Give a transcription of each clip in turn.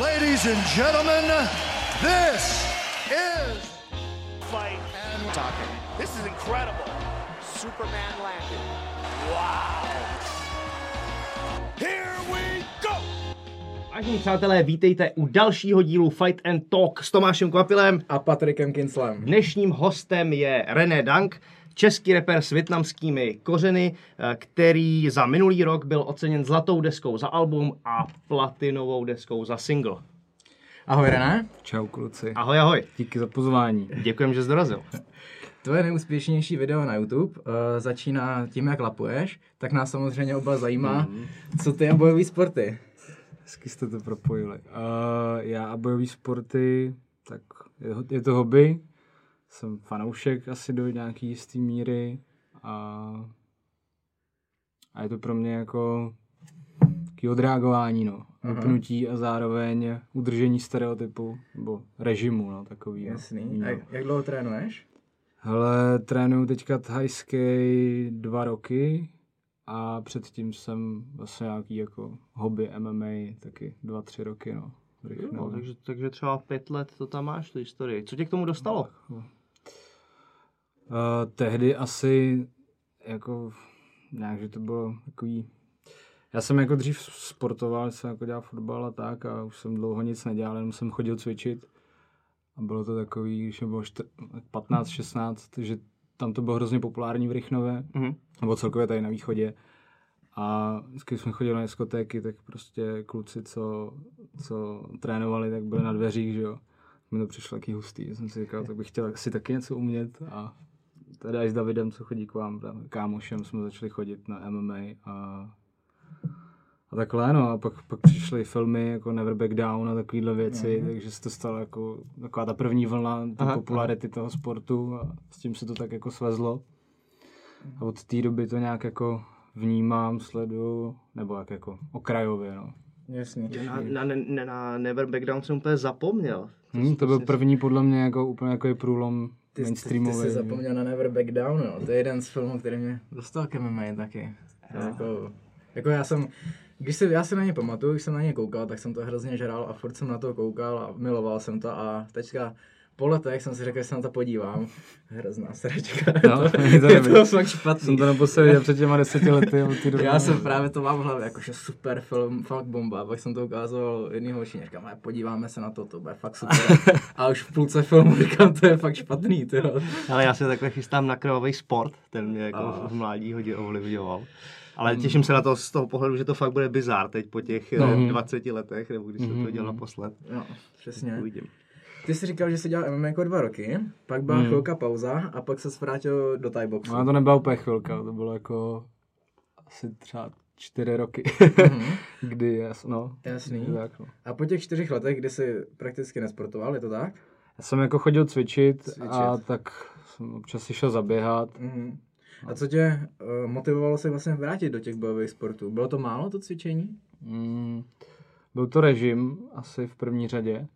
Ladies and gentlemen, this is fight and talking. This is incredible. Superman landed. Wow. Here we go. Vážení přátelé, vítejte u dalšího dílu Fight and Talk s Tomášem Kvapilem. a Patrikem Kinslem. Dnešním hostem je René Dank, český reper s větnamskými kořeny, eh, který za minulý rok byl oceněn zlatou deskou za album a platinovou deskou za single. Ahoj René. Čau kluci. Ahoj, ahoj. Díky za pozvání. Děkujem, že jsi dorazil. Tvoje nejúspěšnější video na YouTube uh, začíná tím, jak lapuješ, tak nás samozřejmě oba zajímá, co ty a bojové sporty. Hezky jste to propojili. Uh, já a bojové sporty, tak je, je to hobby. Jsem fanoušek asi do nějaký jistý míry a, a je to pro mě jako taký odreagování, no. Vypnutí a zároveň udržení stereotypu nebo režimu, no, takový. no. Jasný. No. A jak dlouho trénuješ? Hele, trénuju teďka thajský dva roky a předtím jsem vlastně nějaký jako hobby MMA taky dva, tři roky, no. Rychle. No, takže, takže třeba pět let to tam máš, tu historii. Co tě k tomu dostalo? Uh, tehdy asi jako nějak, že to bylo takový já jsem jako dřív sportoval, jsem jako dělal fotbal a tak a už jsem dlouho nic nedělal, jenom jsem chodil cvičit. A bylo to takový, když bylo 15-16, takže tam to bylo hrozně populární v Rychnově, Mhm. nebo celkově tady na východě. A když jsme chodili na diskotéky, tak prostě kluci, co, co trénovali, tak byli na dveřích, že jo. Mi to přišlo taky hustý, jsem si říkal, tak bych chtěl asi taky něco umět a tady až s Davidem, co chodí k vám, tam kámošem, jsme začali chodit na MMA a a takhle, no, a pak, pak přišly filmy jako Never Back Down a takovéhle věci, mm. takže se to stalo jako taková ta první vlna té Aha, popularity toho sportu a s tím se to tak jako svezlo. A od té doby to nějak jako vnímám, sleduju, nebo jak jako okrajově, no. Jasný. Na, na, na, na Never Back Down jsem úplně zapomněl. Hm, to byl první podle mě jako úplně jako průlom Ty, ty, ty mainstreamový. jsi zapomněl na Never Back Down, no. To je jeden z filmů, který mě dostal ke MMA taky. To je jako, jako já jsem, když si, já si na ně pamatuju, když jsem na ně koukal, tak jsem to hrozně žral a furt jsem na to koukal a miloval jsem to a teďka po letech jsem si řekl, že se na to podívám. Hrozná sračka. No, to, je to je to fakt špatný. Jsem to naposledy viděl před těma deseti lety. doby Já jsem právě to mám v hlavě, jakože super film, fakt bomba. Pak jsem to ukázal jedný holčině, říkám, "Ale podíváme se na to, to bude fakt super. A už v půlce filmu říkám, to je fakt špatný, ty jo. Ale já se takhle chystám na krvavý sport, ten mě jako A. v mládí hodně ovlivňoval. Ale těším se na to z toho pohledu, že to fakt bude bizár teď po těch No. no. 20 letech, nebo když jsem to dělal naposled. No, přesně. Uvidím. Ty jsi říkal, že jsi dělal MMA jako dva roky, pak byla Hmm. chvilka pauza a pak se vrátil do Thai boxu. No, to nebyla úplně chvilka, to bylo jako asi třeba čtyři roky, Mhm. kdy, jas, no, Jasný. tak, no. A po těch čtyřech letech, kdy jsi prakticky nesportoval, je to tak? Já jsem jako chodil cvičit, Cvičit. a tak jsem občas si šel zaběhat. Mhm. A co tě uh, motivovalo se vlastně vrátit do těch bojových sportů? Bylo to málo, to cvičení? Mm, byl to režim asi v první řadě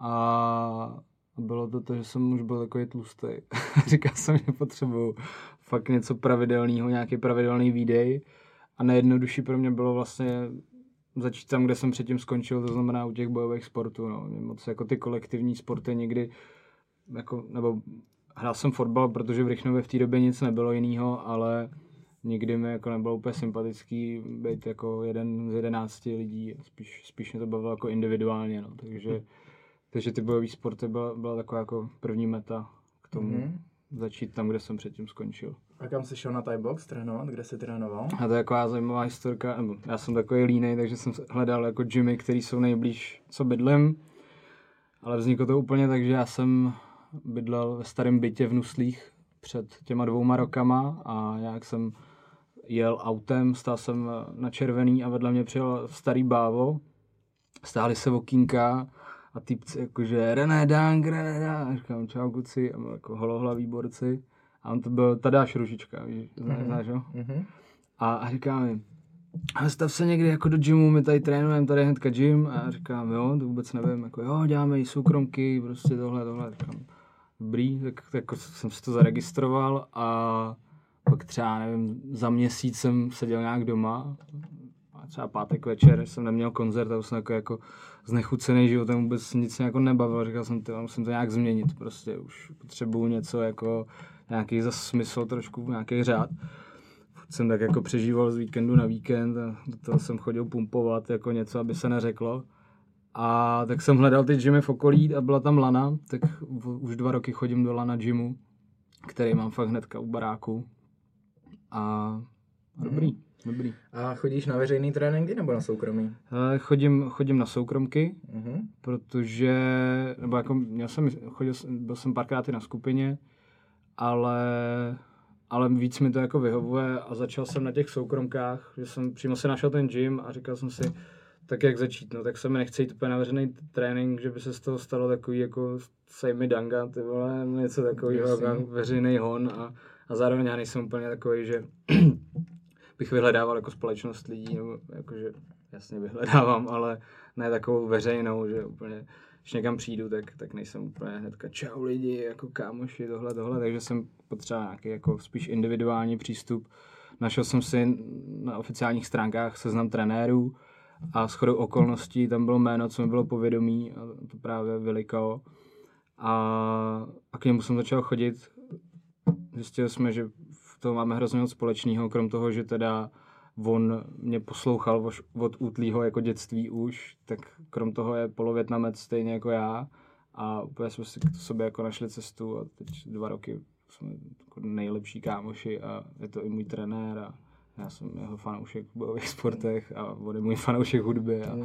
a bylo to to, že jsem už byl takový tlustý. Říkal jsem, že potřebuju fakt něco pravidelného, nějaký pravidelný výdej a nejjednodušší pro mě bylo vlastně začít tam, kde jsem předtím skončil, to znamená u těch bojových sportů. No. Mě moc jako ty kolektivní sporty někdy, jako, nebo hrál jsem fotbal, protože v Rychnově v té době nic nebylo jiného, ale nikdy mi jako nebylo úplně sympatický být jako jeden z jedenácti lidí, spíš, spíš mě to bavilo jako individuálně, no. takže, takže ty bojové sporty byla, byla taková jako první meta k tomu Mhm. začít tam, kde jsem předtím skončil. A kam jsi šel na Thai box trénovat? Kde jsi trénoval? A to je taková zajímavá historka, nebo já jsem takový línej, takže jsem hledal jako gymy, které jsou nejblíž, co bydlím. Ale vzniklo to úplně tak, že já jsem bydlel ve starém bytě v Nuslích před těma dvouma rokama a nějak jsem jel autem, stál jsem na červený a vedle mě přijel starý bávo. Stáli se okýnka a týpci jakože René Dank, René Dank. A říkám čau kluci, a byl jako holohlaví borci. A on to byl Tadáš Ružička, víš, znáš, znáš ho? Mhm. A, a říká mi, stav se někdy jako do gymu, my tady trénujeme, tady je hnedka gym. A říkám, jo, to vůbec nevím, jako jo, děláme i soukromky, prostě tohle, tohle. Říkám, dobrý, tak, tak jako jsem si to zaregistroval a pak třeba, nevím, za měsíc jsem seděl nějak doma a třeba pátek večer jsem neměl koncert a jsem jako, jako znechucený životem, vůbec nic jako nebavil. Říkal jsem, ty, musím to nějak změnit, prostě už potřebuju něco jako nějaký zase smysl trošku, nějaký řád. Furt jsem tak jako přežíval z víkendu na víkend a do toho jsem chodil pumpovat jako něco, aby se neřeklo. A tak jsem hledal ty gymy v okolí a byla tam Lana, tak už dva roky chodím do Lana gymu, který mám fakt hnedka u baráku. A dobrý, dobrý. A chodíš na veřejný tréninky nebo na soukromý? Eh, Chodím, chodím na soukromky, Mhm. protože, nebo jako měl jsem, chodil, byl jsem párkrát i na skupině, ale, ale víc mi to jako vyhovuje a začal jsem na těch soukromkách, že jsem přímo si našel ten gym a říkal jsem si, tak jak začít, no tak se mi nechce jít úplně na veřejný trénink, že by se z toho stalo takový jako sejmi danga, ty vole, nebo něco takového, jako veřejný hon a, a zároveň já nejsem úplně takový, že bych vyhledával jako společnost lidí, nebo jakože jasně vyhledávám, ale ne takovou veřejnou, že úplně, když někam přijdu, tak, tak nejsem úplně hnedka čau lidi, jako kámoši, tohle, tohle, takže jsem potřeboval nějaký jako spíš individuální přístup. Našel jsem si na oficiálních stránkách seznam trenérů a s chodou okolností tam bylo jméno, co mi bylo povědomí, a to právě Velikao. A, a k němu jsem začal chodit. Zjistili jsme, že v tom máme hrozně moc společného, krom toho, že teda on mě poslouchal od útlýho jako dětství už, tak krom toho je polovětnamec stejně jako já. A úplně jsme si k sobě jako našli cestu a teď dva roky jsme jako nejlepší kámoši a je to i můj trenér a já jsem jeho fanoušek v bojových sportech a on je můj fanoušek hudby a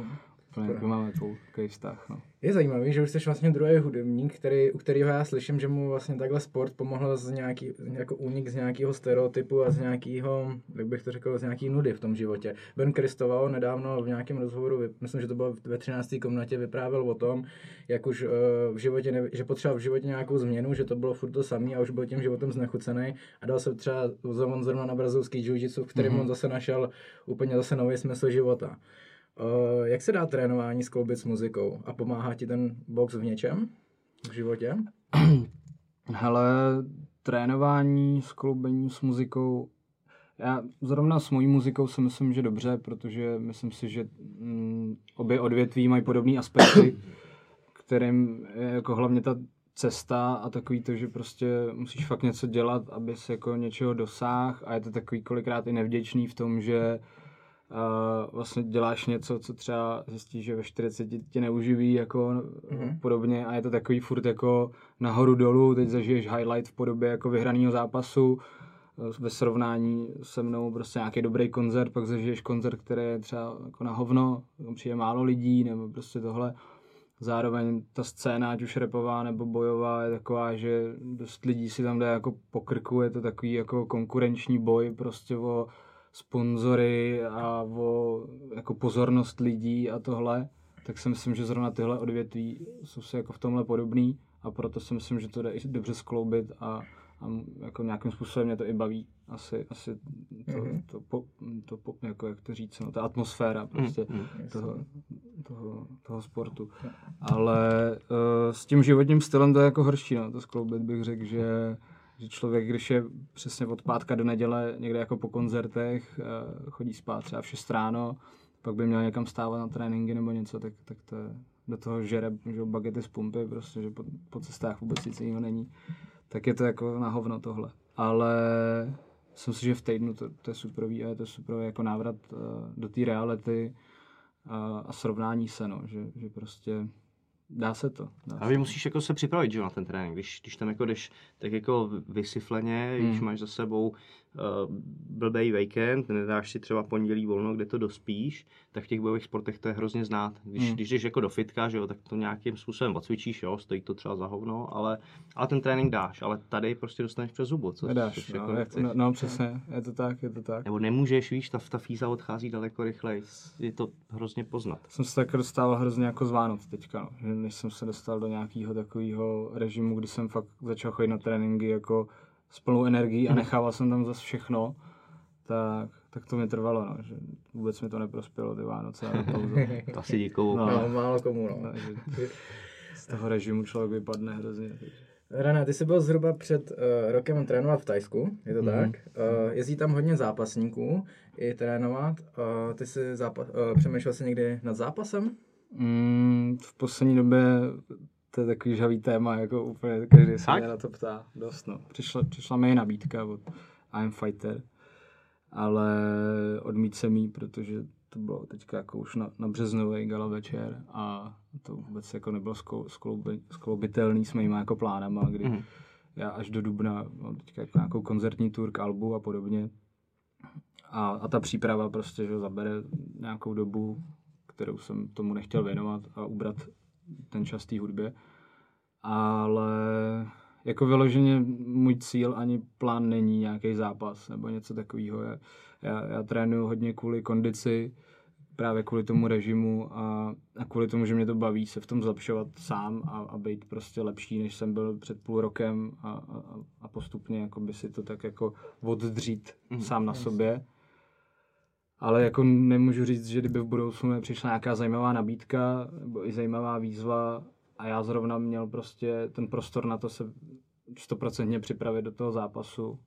úplně jako máme takový, vztah. No. Je zajímavý, že už jsi vlastně druhý hudebník, který, u kterého já slyším, že mu vlastně takhle sport pomohl z nějaký, jako únik z nějakého stereotypu a z nějakého, jak bych to řekl, z nějaký nudy v tom životě. Ben Kristoval nedávno v nějakém rozhovoru, myslím, že to bylo ve 13. komnatě, vyprávěl o tom, jak už eh, v životě, ne, že potřeboval v životě nějakou změnu, že to bylo furt to samé a už byl tím životem znechucený a dal se třeba on zrovna na brazilský jiu-jitsu, v kterém mm-hmm. on zase našel úplně zase nový smysl života. Uh, jak se dá trénování skloubit s muzikou? A pomáhá ti ten box v něčem? V životě? Hele, trénování, skloubení s muzikou, já zrovna s mojí muzikou si myslím, že dobře, protože myslím si, že mm, obě odvětví mají podobné aspekty, kterým je jako hlavně ta cesta a takový to, že prostě musíš fakt něco dělat, abys jako něčeho dosáhl a je to takový kolikrát i nevděčný v tom, že uh, vlastně děláš něco, co třeba zjistíš, že ve 40 tě neuživí jako mm-hmm. podobně a je to takový furt jako nahoru dolů, teď zažiješ highlight v podobě jako vyhraného zápasu, ve srovnání se mnou prostě nějaký dobrý koncert, pak zažiješ koncert, který je třeba jako na hovno, tam přijde málo lidí, nebo prostě tohle. Zároveň ta scéna, ať už repová nebo bojová, je taková, že dost lidí si tam jde jako po krku, je to takový jako konkurenční boj prostě o sponzory a o jako pozornost lidí a tohle, tak si myslím, že zrovna tyhle odvětví jsou si jako v tomhle podobný a proto si myslím, že to jde i dobře skloubit a, a jako nějakým způsobem mě to i baví. Asi, asi to, mm-hmm. to, po, to po, jako jak to říct, no, ta atmosféra prostě mm-hmm. toho, toho, toho sportu. Ale uh, s tím životním stylem to je jako horší, no, to skloubit bych řekl, že že člověk, když je přesně od pátka do neděle někde jako po koncertech, uh, chodí spát třeba v 6 ráno, pak by měl někam stávat na tréninky nebo něco, tak, tak to je, do toho žere že bagety z pumpy, prostě, že po, po cestách vůbec nic jiného není. Tak je to jako na hovno tohle. Ale myslím si, že v týdnu to, to je superový a je to superový jako návrat uh, do té reality uh, a srovnání se, no, že, že prostě dá se to. Dá A vy musíš jako se připravit že, na ten trénink. Když, když tam jako jdeš tak jako vysyfleně, hmm. když máš za sebou blbej víkend, nedáš si třeba pondělí volno, kde to dospíš, tak v těch bojových sportech to je hrozně znát. Když, hmm. když jdeš jako do fitka, že jo, tak to nějakým způsobem odcvičíš, jo, stojí to třeba za hovno, ale, ale ten trénink dáš, ale tady prostě dostaneš přes zubu. Co, Nedáš, což no, jako jak, nechceš. no, no, přesně, je to tak, je to tak. Nebo nemůžeš, víš, ta, ta fíza odchází daleko rychleji. Je to hrozně poznat. Jsem se tak dostával hrozně jako z Vánoc teďka, no. než jsem se dostal do nějakého takového režimu, kdy jsem fakt začal chodit na tréninky jako s plnou energií a nechával jsem tam zase všechno, tak, tak to mi trvalo, no, že vůbec mi to neprospělo ty Vánoce. To asi děkuju. No. No, málo komu, no. Takže z toho režimu člověk vypadne hrozně. René, ty jsi byl zhruba před uh, rokem trénovat v Tajsku, je to mm. tak? Uh, jezdí tam hodně zápasníků i trénovat. Uh, ty jsi zápa- uh, přemýšlel jsi někdy nad zápasem? Mm, v poslední době to je takový žavý téma, jako úplně každý se mě na to ptá. Dost, no. Přišla, přišla mi nabídka od I'm Fighter, ale odmít jsem jí, protože to bylo teďka jako už na, na březnový gala večer a to vůbec jako nebylo skloubi, skloubitelný s mýma jako plánama, kdy mm. já až do dubna mám teďka jako nějakou koncertní tour k albu a podobně. A, a ta příprava prostě, že zabere nějakou dobu, kterou jsem tomu nechtěl věnovat a ubrat ten čas té hudbě. Ale jako vyloženě můj cíl ani plán není nějaký zápas nebo něco takového. Já, já, já trénuju hodně kvůli kondici, právě kvůli tomu režimu a, a kvůli tomu, že mě to baví se v tom zlepšovat sám a, a být prostě lepší, než jsem byl před půl rokem a, a, a postupně jako by si to tak jako oddřít mm, sám na yes. sobě. Ale jako nemůžu říct, že kdyby v budoucnu mi přišla nějaká zajímavá nabídka nebo i zajímavá výzva a já zrovna měl prostě ten prostor na to se stoprocentně připravit do toho zápasu,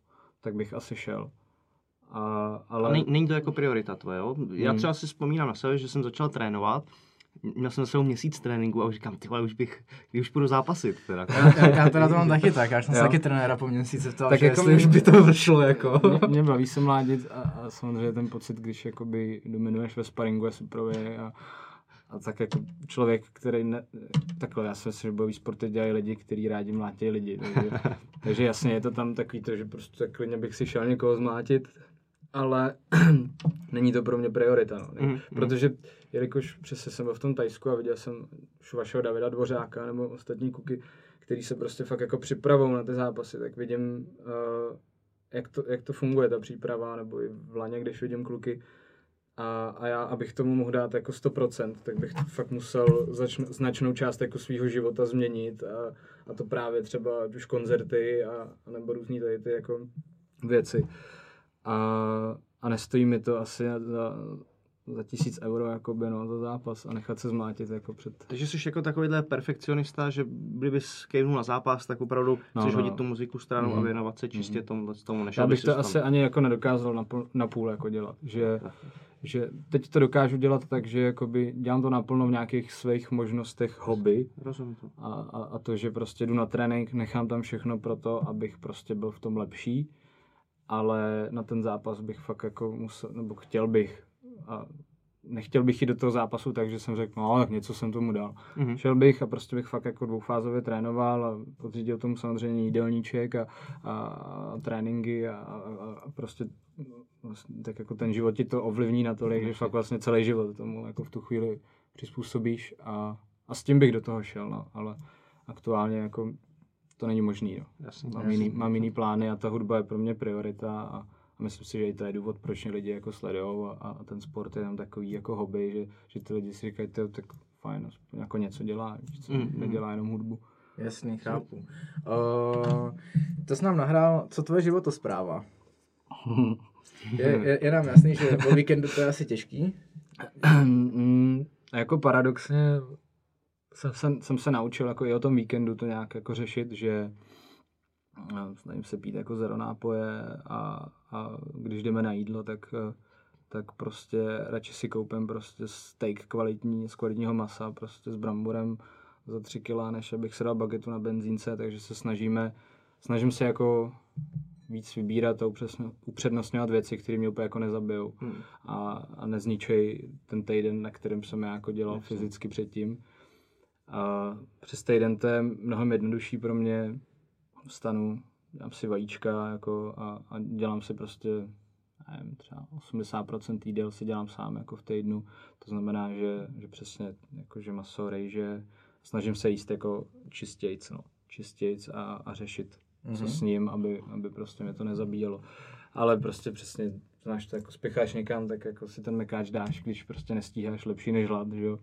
tak bych asi šel. A, ale... A není to jako priorita tvoje, jo? Já hmm. třeba si vzpomínám na sebe, že jsem začal trénovat, měl jsem zase měsíc tréninku a už říkám, ty vole, už bych, když už půjdu zápasit. Teda. Já, já, teda to mám taky tak, já jsem se taky trenéra po měsíci ptal, tak že jako jestli už by to vršlo, jako. Mě, mě baví se mládit a, a samozřejmě ten pocit, když jakoby dominuješ ve sparingu je superový a, a tak jako člověk, který ne, takhle, já si myslím, že bojový sporty dělají lidi, kteří rádi mlátí lidi, takže, takže jasně je to tam takový to, že prostě klidně bych si šel někoho zmlátit, ale není to pro mě priorita, no. Mm, protože jelikož přesně jsem byl v tom Tajsku a viděl jsem už vašeho Davida Dvořáka nebo ostatní kuky, který se prostě fakt jako připravují na ty zápasy, tak vidím, uh, jak, to, jak to funguje ta příprava, nebo i v Laně, když vidím kluky, a, a já, abych tomu mohl dát jako 100%, tak bych fakt musel zač, značnou část jako svého života změnit a, a to právě třeba už koncerty a, a nebo různý tady ty jako věci a, a nestojí mi to asi za, za tisíc euro jakoby, no, za zápas a nechat se zmátit jako před... Takže jsi jako takovýhle perfekcionista, že kdybys kejvnul na zápas, tak opravdu no, chceš no. hodit tu muziku stranou mm. a věnovat se čistě mm. tomu, tomu než Já bych to asi ani jako nedokázal na, půl, na půl jako dělat, že, že teď to dokážu dělat tak, že jakoby dělám to naplno v nějakých svých možnostech hobby. Rozumím to. A, a, a to, že prostě jdu na trénink, nechám tam všechno pro to, abych prostě byl v tom lepší ale na ten zápas bych fakt jako musel, nebo chtěl bych a nechtěl bych jít do toho zápasu, takže jsem řekl, no tak něco jsem tomu dal. Mm-hmm. Šel bych a prostě bych fakt jako dvoufázově trénoval a podřídil tomu samozřejmě jídelníček a, a, a tréninky a, a, a prostě vlastně, tak jako ten život ti to ovlivní natolik, že fakt vlastně celý život tomu jako v tu chvíli přizpůsobíš a, a s tím bych do toho šel, no, ale aktuálně jako to není možný. Jo. Jasně, mám, jasně, jiný, mám jiný plány a ta hudba je pro mě priorita a, a myslím si, že i to je důvod, proč mě lidi jako sledují a, a, ten sport je tam takový jako hobby, že, že ty lidi si říkají, tak fajn, jako něco dělá, co mm, nedělá jenom hudbu. Jasný, chápu. Uh, to jsi nám nahrál, co tvoje životospráva? je, je, je nám jasný, že po víkendu to je asi těžký? Mm, jako paradoxně jsem, jsem, jsem se naučil jako i o tom víkendu to nějak jako řešit, že eh, snažím se pít jako zero nápoje a, a když jdeme na jídlo, tak, eh, tak prostě radši si koupím prostě steak kvalitní, z kvalitního masa, prostě s bramborem za tři kila, než abych se dal bagetu na benzínce, takže se snažíme, snažím se jako víc vybírat a upřednostňovat věci, které mě úplně jako nezabijou hmm. a, a nezničej ten týden, na kterém jsem já jako dělal Jasně. fyzicky předtím. A přes týden to je mnohem jednodušší pro mě. Vstanu, dám si vajíčka jako a, a dělám si prostě nevím, třeba 80% jídel si dělám sám jako v týdnu. To znamená, že, že přesně jako, že maso, rejže, snažím se jíst jako čistějc, no. čistějc a, a řešit, mm-hmm. co mhm. s ním, aby, aby prostě mě to nezabíjelo. Ale prostě přesně, znáš to, jako spěcháš někam, tak jako si ten mekáč dáš, když prostě nestíháš lepší než hlad, že jo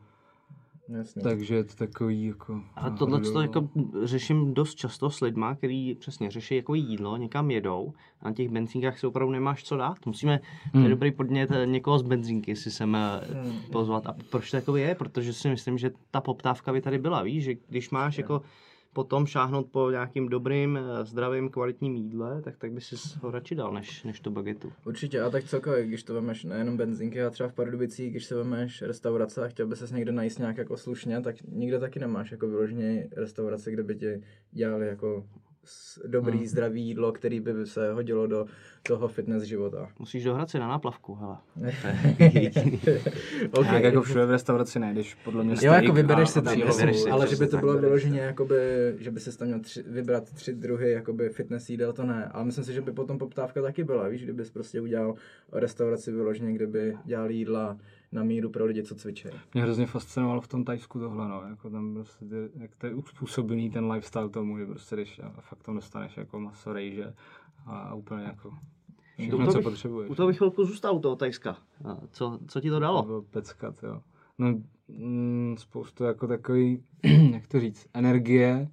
Jasně. Takže je to takový jako... A tohle to jako řeším dost často s lidma, který přesně řeší jako jídlo, někam jedou a na těch benzínkách si opravdu nemáš co dát. Musíme, to je hmm. dobrý podnět eh, někoho z benzínky si sem eh, hmm. pozvat. A proč to takový je? Protože si myslím, že ta poptávka by tady byla, víš, že když máš jako potom šáhnout po nějakým dobrým, eh, zdravým, kvalitním jídle, tak, tak by si ho radši dal, než, než tu bagetu. Určitě, a tak celkově, když to vemeš nejenom benzinky, a třeba v Pardubicích, když se vemeš restaurace a chtěl by ses někde najíst nějak jako slušně, tak nikde taky nemáš jako vyloženě restaurace, kde by ti dělali jako dobrý, Hmm. zdravý jídlo, který by se hodilo do toho fitness života. Musíš do Hradce na náplavku, hele. okay. Jak jako všude v restauraci najdeš, podle mě Jo, jako vybereš si tam, si, ale že by to tak, bylo vyloženě, jakoby, že by si tam měl tři, vybrat tři druhy jakoby fitness jídel, to ne. Ale myslím si, že by potom poptávka taky byla, víš, kdybys prostě udělal restauraci vyloženě, kde by dělali jídla na míru pro lidi, co cvičí. Mě hrozně fascinovalo v tom Tajsku tohle, no, jako tam prostě, ty, jak to je uspůsobený ten lifestyle tomu, že prostě jdeš a fakt tam dostaneš jako maso, rejže a úplně jako všechno, To co bych- potřebuješ. U toho bych chvilku zůstal, u toho Tajska. A Co, co ti to To dalo? bylo peckat, jo. No, mm, spoustu jako takový, jak to říct, energie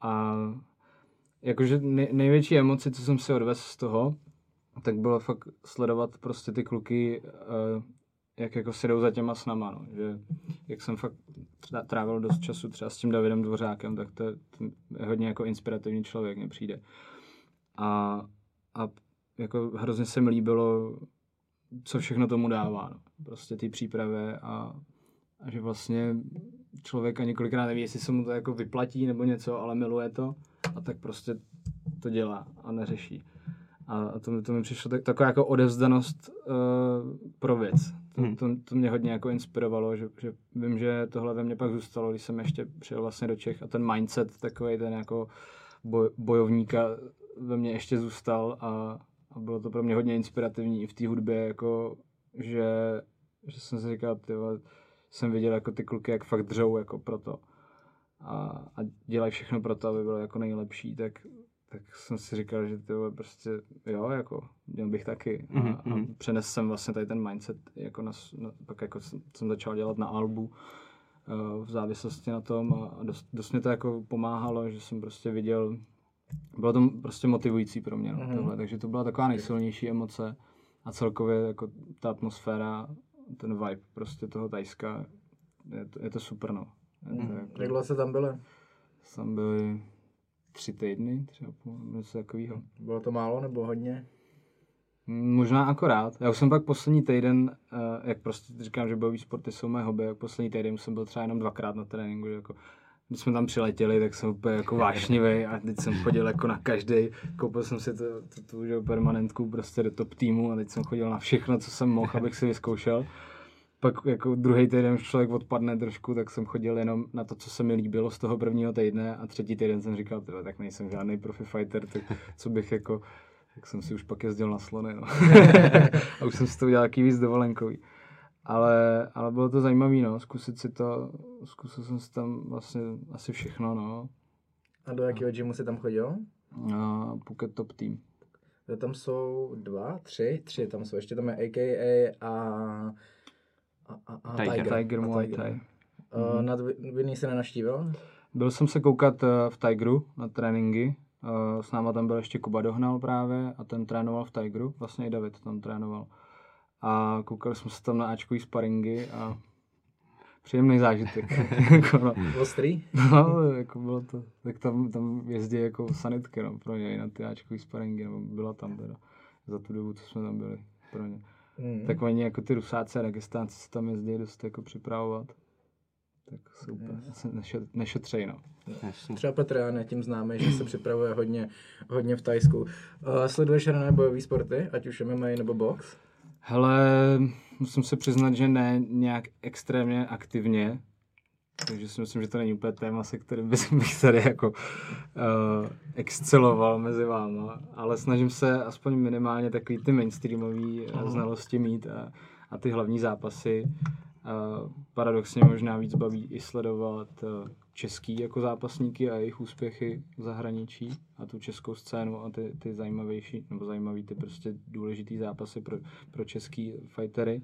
a jakože nej, největší emoci, co jsem si odvez z toho, tak bylo fakt sledovat prostě ty kluky, uh, jak jako si jdou za těma snama, no. že jak jsem fakt trávil dost času třeba s tím Davidem Dvořákem, tak to, to je hodně jako inspirativní člověk, mně přijde. A, a jako hrozně se mi líbilo, co všechno tomu dává, no. prostě ty přípravy a, a že vlastně člověk ani kolikrát neví, jestli se mu to jako vyplatí nebo něco, ale miluje to a tak prostě to dělá a neřeší. A, a to, mi- to mi přišlo tak, taková jako odevzdanost uh, pro věc. To, Hmm. to, to, mě hodně jako inspirovalo, že, že vím, že tohle ve mně pak zůstalo, když jsem ještě přijel vlastně do Čech a ten mindset takový ten jako boj, bojovníka ve mně ještě zůstal a, a bylo to pro mě hodně inspirativní i v té hudbě, jako že, že jsem si říkal, ty vole, jsem viděl jako ty kluky, jak fakt dřou jako pro to a, a dělají všechno pro to, aby bylo jako nejlepší, tak, tak jsem si říkal, že to prostě, jo, jako měl bych taky. A, Mhm, a mhm. přenes jsem vlastně tady ten mindset, jako na, na, pak jako jsem, jsem začal dělat na albu, eh, v závislosti na tom a a dost, dost mě to jako pomáhalo, že jsem prostě viděl, bylo to prostě motivující pro mě, no, Mhm. tohle, takže to byla taková nejsilnější emoce a celkově jako ta atmosféra, ten vibe prostě toho Tajska, je to, je to super, no. Je to Mhm. jako, Jak dlouho se tam byli? tam byly tři týdny, třeba půl, něco takového. Bylo to málo nebo hodně? Možná akorát. Já už jsem pak poslední týden, eh, jak prostě říkám, že bojový sporty jsou mé hobby, jak poslední týden jsem byl třeba jenom dvakrát na tréninku, že jako když jsme tam přiletěli, tak jsem úplně jako vášnivý a teď jsem chodil jako na každý, koupil jsem si tu, tu, tu že, permanentku prostě do top týmu a teď jsem chodil na všechno, co jsem mohl, abych si vyzkoušel. Pak jako druhý týden už člověk odpadne trošku, tak jsem chodil jenom na to, co se mi líbilo z toho prvního týdne a třetí týden jsem říkal, tyhle, tak nejsem žádný profi fighter, tak co bych jako, tak jsem si už pak jezdil na slony, no. a už jsem si to udělal jaký víc dovolenkový. Ale, ale bylo to zajímavé, no, zkusit si to, zkusil jsem si tam vlastně asi všechno, no. A do jakého gymu si tam chodil? A Phuket Top Team. Tam jsou dva, tři, tři tam jsou. Ještě tam je AKA a, a, a, a Tiger. Tiger. Tiger Muay Tiger. Thai. Uh, na Vinný se nenaštívil? Byl jsem se koukat eh, v Tigeru na tréninky. Eh, S náma tam byl ještě Kuba Dohnal právě a ten trénoval v Tigeru. Vlastně i David tam trénoval. A koukali jsme se tam na Ačkový sparingy a příjemný zážitek. Jako, no. Ostrý? No, jako bylo to, tak tam, tam jezdí jako sanitky, no, pro něj na ty Ačkový sparingy, nebo byla tam teda za tu dobu, co jsme tam byli pro ně. Hmm. Tak oni jako ty Rusáci a Dagestánci se tam jezdí dost jako připravovat. Tak super, nešet, nešetřej, no. Třeba Petr Jan je tím známý, že se připravuje hodně, hodně v Tajsku. Uh, sleduješ rané bojové sporty, ať už MMA nebo box? Hele, musím se přiznat, že ne nějak extrémně aktivně, takže si myslím, že to není úplně téma, se kterým bych tady jako uh, exceloval mezi váma, ale snažím se aspoň minimálně takový ty mainstreamové uh, znalosti mít a, a ty hlavní zápasy. Uh, paradoxně možná víc baví i sledovat uh, český jako zápasníky a jejich úspěchy v zahraničí a tu českou scénu a ty, ty zajímavější, nebo zajímavý ty prostě důležitý zápasy pro, pro český fightery.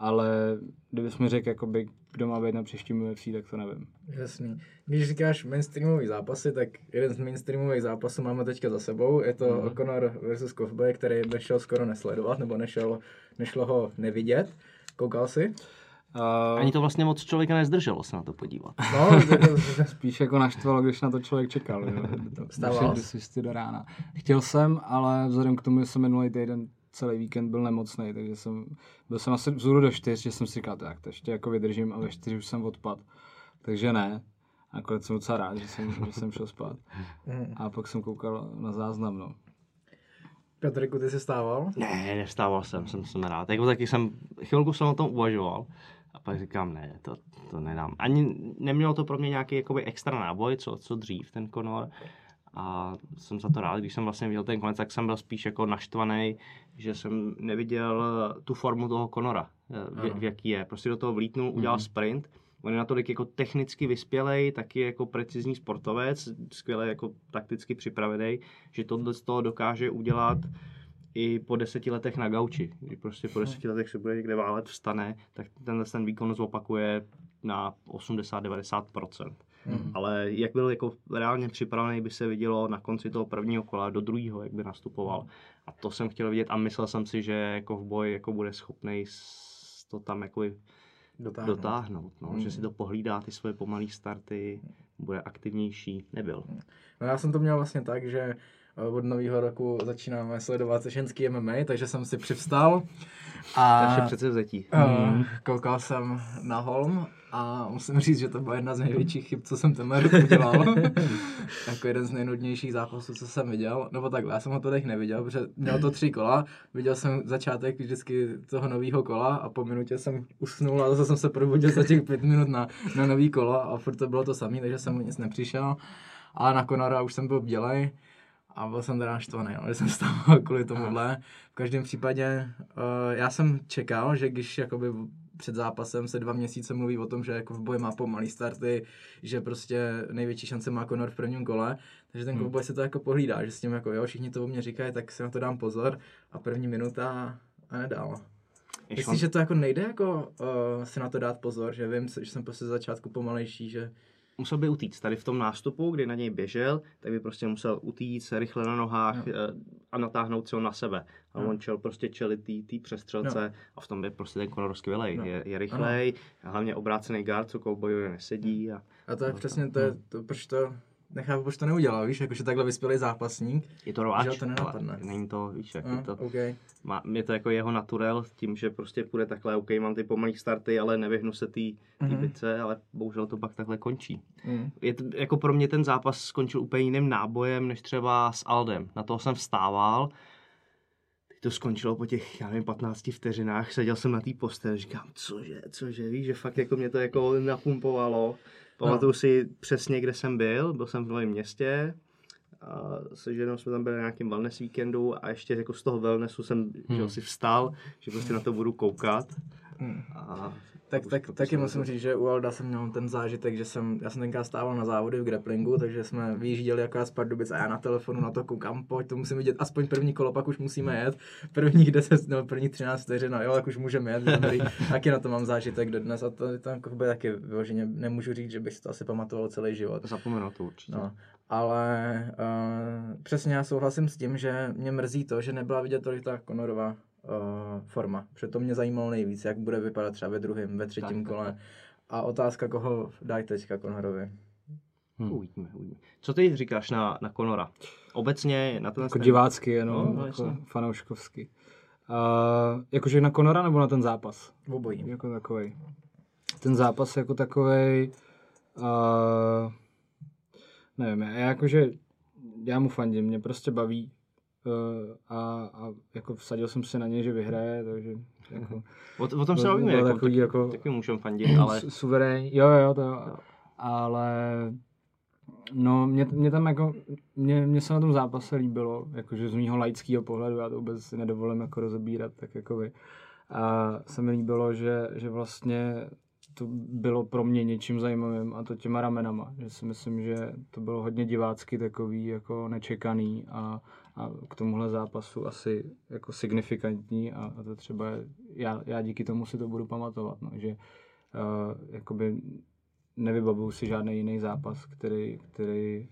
Ale kdybys mi řekl, jakoby, kdo má být na příštím UFC, tak to nevím. Jasný. Když říkáš mainstreamový zápasy, tak jeden z mainstreamových zápasů máme teďka za sebou. Je to Mhm. mm. Conor versus Kovboy, který nešel skoro nesledovat, nebo nešel, nešlo ho nevidět. Koukal jsi? Uh, Ani to vlastně moc člověka nezdrželo se na to podívat. No, Spíš jako naštvalo, když na to člověk čekal. Jo. To, Stávalo když jsi ty do rána. Chtěl jsem, ale vzhledem k tomu, že jsem minulý týden celý víkend byl nemocný, takže jsem, byl jsem asi vzhůru do čtyř, že jsem si říkal, tak to ještě jako vydržím a ve čtyři už jsem odpad. Takže ne. A nakonec jsem docela rád, že jsem, že jsem šel spát. Mm. A pak jsem koukal na záznam, no. Petriku, ty jsi stával? Ne, nestával jsem, jsem, jsem rád. Jako taky jsem, chvilku jsem o tom uvažoval. A pak říkám, ne, to, to nedám. Ani nemělo to pro mě nějaký jakoby extra náboj, co, co dřív ten Conor. A jsem za to rád, když jsem vlastně viděl ten konec, tak jsem byl spíš jako naštvaný, že jsem neviděl tu formu toho Conora, v, v jaký je. Prostě do toho vlítnul, udělal mm-hmm. sprint. On je natolik jako technicky vyspělej, taky jako precizní sportovec, skvěle jako takticky připravený, že tohle z toho dokáže udělat i po deseti letech na gauči. Když prostě po deseti letech se bude někde válet, vstane, tak tenhle ten výkon zopakuje na 80-90%. Mm. Ale jak byl jako reálně připravený, by se vidělo na konci toho prvního kola do druhého, jak by nastupoval. A to jsem chtěl vidět a myslel jsem si, že jako v boji jako bude schopný to tam jako Dotáhnout. dotáhnout no, Mm. že si to pohlídá ty svoje pomalé starty, bude aktivnější. Nebyl. No já jsem to měl vlastně tak, že od nového roku začínáme sledovat ženský MMA, takže jsem si přivstal a Naše přece vzetí. uh, koukal jsem na Holm a musím říct, že to byla jedna z největších chyb, co jsem tenhle rok udělal. jako jeden z nejnudnějších zápasů, co jsem viděl. Nebo takhle, já jsem ho tolik neviděl, protože měl to tři kola, viděl jsem začátek vždycky toho nového kola a po minutě jsem usnul a zase jsem se probudil za těch pět minut na, na nový kolo a furt to bylo to samé, takže jsem o nic nepřišel. Ale na Conora už jsem byl bdělej a byl jsem teda naštvaný, no, že jsem stával kvůli tomuhle. V každém případě uh, já jsem čekal, že když jakoby před zápasem se dva měsíce mluví o tom, že jako v boji má pomalý starty, že prostě největší šance má Conor v prvním kole, takže ten hmm. si to jako pohlídá, že s tím jako jo, všichni to o mě říkají, tak si na to dám pozor a první minuta a nedál. Myslíš, že to jako nejde jako uh, si na to dát pozor, že vím, že jsem prostě začátku pomalejší, že musel by utíct. Tady v tom nástupu, kdy na něj běžel, tak by prostě musel utíct rychle na nohách no. a natáhnout se ho na sebe. A no. on čel prostě čelit té přestřelce no. a v tom je prostě ten Conor skvělej. No. Je, je rychlej, no. hlavně obrácený guard, co koubojuje nesedí. A, a to je přesně to, je, to, proč to nechápu, proč to neudělal, víš, jakože takhle vyspělý zápasník. Je to rováč, to nenapadne. ale není to, víš, jak no, je to, okay. má, je to jako jeho naturel, tím, že prostě půjde takhle, OK, mám ty pomalý starty, ale nevyhnu se té mm-hmm. bitce, ale bohužel to pak takhle končí. Mm. Je to, jako pro mě ten zápas skončil úplně jiným nábojem, než třeba s Aldem. Na toho jsem vstával, to skončilo po těch, já nevím, 15 vteřinách, seděl jsem na té posteli, říkám, cože, cože, víš, že fakt jako mě to jako napumpovalo. Pamatuju no. si přesně, kde jsem byl, byl jsem v Novém městě, a se ženou jsme tam byli na nějakém wellness víkendu a ještě jako z toho wellnessu jsem hmm. že si vstal, že prostě na to budu koukat. Hmm. A tak, tak, taky musím říct, že u Alda jsem měl ten zážitek, že jsem, já jsem tenkrát stával na závody v grapplingu, takže jsme vyjížděli jako z Pardubic a já na telefonu na to koukám, pojď, to musím vidět aspoň první kolo, pak už musíme jet, prvních 10 nebo prvních 13 vteřin, no jo, tak už můžeme jet, dobrý, taky na to mám zážitek dodnes a to, to jako by taky vyloženě nemůžu říct, že bych si to asi pamatoval celý život. Zapomenu to určitě. No, ale uh, přesně já souhlasím s tím, že mě mrzí to, že nebyla vidět tolik ta Konorová forma. Proto mě zajímalo nejvíc, jak bude vypadat třeba ve druhém, ve třetím tak, kole. A otázka, koho dají teďka Conorovi. Hmm. Uvidíme, uvidíme. Co ty říkáš na, na Conora? Obecně na ten Jako divácky, jenom no, jako fanouškovský. Uh, jakože na Conora nebo na ten zápas? Obojí. Jako takový. Ten zápas jako takový. Uh, nevím, já jakože já mu fandím, mě prostě baví a, a jako vsadil jsem si na něj, že vyhraje, takže jako, o, o tom se bavíme, jako, takový, taky, jako, taky můžeme fandit, ale... Suverén, jo, jo, to jo, ale no, mě, mě tam jako, mě, mě se na tom zápase líbilo, jakože z mýho laického pohledu, já to vůbec nedovolím jako rozebírat, tak jako vy. A se mi líbilo, že, že vlastně to bylo pro mě něčím zajímavým a to těma ramenama, že si myslím, že to bylo hodně divácky takový jako nečekaný a, a k tomuhle zápasu asi jako signifikantní a, a to třeba já, já díky tomu si to budu pamatovat, no, že uh, jakoby nevybavuju si žádný jiný zápas, který, který,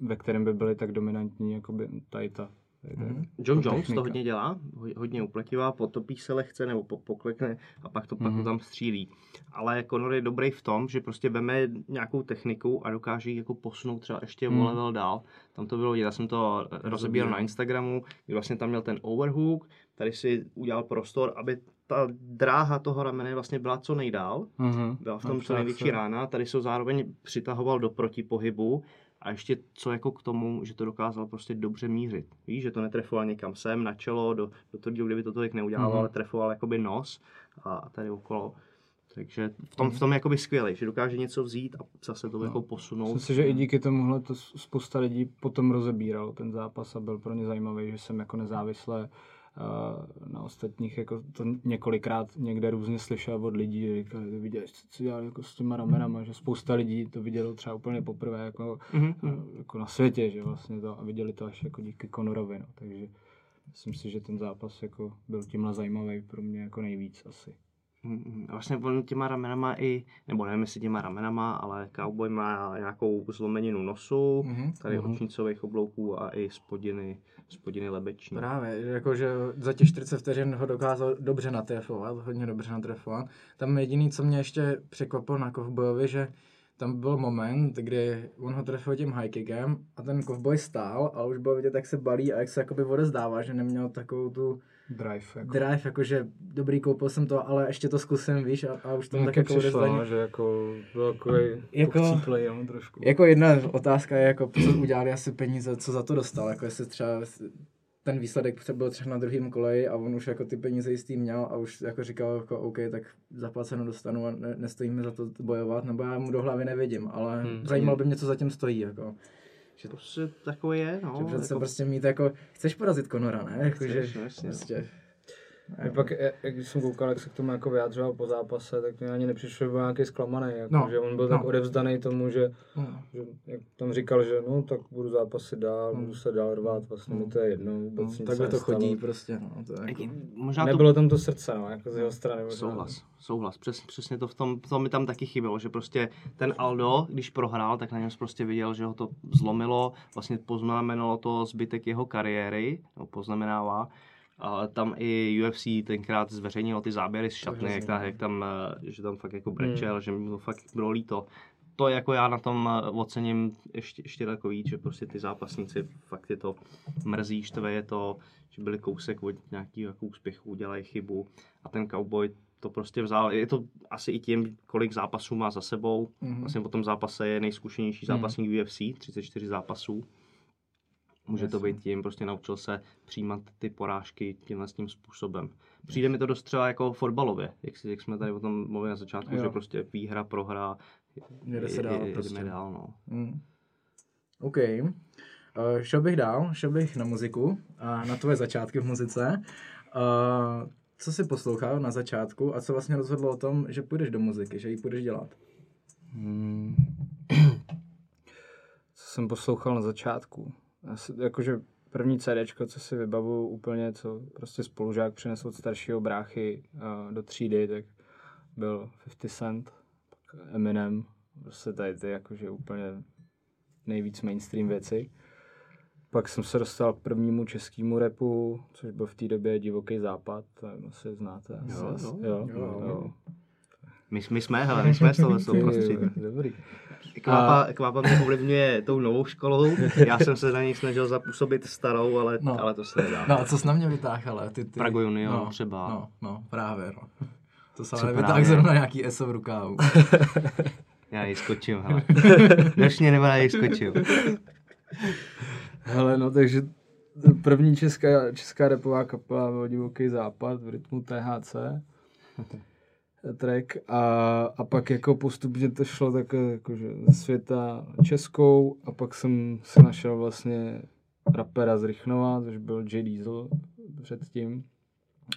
ve kterém by byly tak dominantní jakoby tady ta Mm-hmm. John Jones to hodně dělá, hodně upletivá, potopí se lehce nebo po, poklekne a pak to, mm-hmm. pak to tam střílí. Ale Conor je dobrý v tom, že prostě veme nějakou techniku a dokáže ji jako posunout třeba ještě mm. o level dál. Tam to bylo, já jsem to rozebíral na Instagramu, kdy vlastně tam měl ten overhook, tady si udělal prostor, aby ta dráha toho ramene vlastně byla co nejdál, mm-hmm. byla v tom co největší rána, tady se zároveň přitahoval do protipohybu a ještě co jako k tomu, že to dokázal prostě dobře mířit. Víš, že to netrefoval někam sem na čelo, do, do toho, kdyby to tolik neudělal, mm-hmm. ale trefoval jakoby nos a tady okolo. Takže v tom, v tom je jakoby skvělý, že dokáže něco vzít a zase to no. jako posunout. Myslím si, že i díky tomuhle to spousta lidí potom rozebíralo ten zápas a byl pro ně zajímavý, že jsem jako nezávisle na ostatních jako to několikrát někde různě slyšel od lidí, že říkali, viděli, co dělali jako s těma ramenama, že spousta lidí to vidělo třeba úplně poprvé jako, mm-hmm. jako na světě, že vlastně to a viděli to až jako díky Conorovi, no. takže myslím si, že ten zápas jako byl tímhle zajímavý pro mě jako nejvíc asi. Mm, vlastně on těma ramenama i, nebo nevím jestli těma ramenama, ale cowboy má nějakou zlomeninu nosu, mm-hmm. tady mm-hmm. očnicových oblouků a i spodiny, spodiny lebeční. Právě, že jako, že za těch 40 vteřin ho dokázal dobře natrefovat, hodně dobře natrefovat. Tam jediný, co mě ještě překvapilo na kovbojovi, že tam byl moment, kdy on ho trefil tím high kickem a ten kovboj stál a už bylo vidět, jak se balí a jak se jakoby odezdává, že neměl takovou tu drive. Jako. Drive, jakože dobrý, koupil jsem to, ale ještě to zkusím, víš, a, a už tam tak jako přišlo, no, že jako byl takový jako, chcíplej, no, trošku. Jako jedna otázka je, jako, co udělali asi peníze, co za to dostal, jako jestli třeba ten výsledek byl třeba na druhém koleji a on už jako ty peníze jistý měl a už jako říkal, jako OK, tak zaplaceno dostanu a ne, nestojíme za to bojovat, nebo já mu do hlavy nevidím, ale hmm. zajímalo by mě, co zatím stojí, jako. Že to prostě takové je, no. Že přece jako... prostě mít jako, chceš porazit Konora, ne? Jako, chceš, že, no, jasně. Prostě, a pak, jak když jsem koukal, jak se k tomu jako vyjádřoval po zápase, tak mě ani nepřišlo, že byl nějaký zklamaný, jako, no, že on byl no. tak odevzdaný tomu, že, no. že jak tam říkal, že no, tak budu zápasy dál, no. budu se dál rvát, vlastně no. mi to je jedno, vůbec no, takhle to chodí prostě, no, to jako... Možná Nebylo to... tam to srdce, no, jako z jeho strany. Možná. Souhlas, souhlas, Přes, přesně to v tom, to mi tam taky chybělo, že prostě ten Aldo, když prohrál, tak na něm prostě viděl, že ho to zlomilo, vlastně poznamenalo to zbytek jeho kariéry, no, poznamenává, a tam i UFC tenkrát zveřejnil ty záběry z šatny, jak, tam, jak tam, eh, že tam fakt jako brečel, hmm. že mi to fakt bylo líto. To jako já na tom eh, ocením ještě, ještě víc, že prostě ty zápasníci fakt je to mrzí, štve je to, že byli kousek od nějakého jako úspěchu, udělají chybu a ten cowboy to prostě vzal. Je to asi i tím, kolik zápasů má za sebou. Mm-hmm. Vlastně po tom zápase je nejzkušenější zápasník mm. UFC, 34 zápasů. Může to být tím, prostě naučil se přijímat ty porážky tímhle tím způsobem. Přijde mi to dost třeba jako fotbalově, jak, si, jak jsme tady o tom mluvili na začátku, jo. že prostě výhra, prohra, jde se dál, je, prostě. dál no. Mm. OK. Uh, šel bych dál, šel bych na muziku a na tvoje začátky v muzice. Uh, co jsi poslouchal na začátku a co vlastně rozhodlo o tom, že půjdeš do muziky, že ji půjdeš dělat? Hmm. co jsem poslouchal na začátku? Jakože první CD, co si vybavu úplně, co prostě spolužák přinesl od staršího bráchy uh, do třídy, tak byl 50 Cent, pak Eminem, prostě tady ty jakože úplně nejvíc mainstream věci. Pak jsem se dostal k prvnímu českému repu, což byl v té době Divoký západ, to asi znáte. Jo, jo, jo, jo. jo. My, my jsme, hele, my jsme z toho prostředí. Dobrý. Kvápa, a... Kvápa mě ovlivňuje tou novou školou, já jsem se na něj snažil zapůsobit starou, ale, no. ale to se nedá. No a co jsi na mě vytáhl, ale ty, ty... Prago Junior no, třeba. No, no, právě, no. To se ale nevytáhl zrovna nějaký ESO v rukávu. já ji skočím, hele. Dnešně nebo já ji skočím. Hele, no takže první česká, česká repová kapela byl Divoký západ v rytmu THC track a, a pak jako postupně to šlo tak jakože ze světa českou a pak jsem si našel vlastně rapera z Rychnova, což byl J Diesel předtím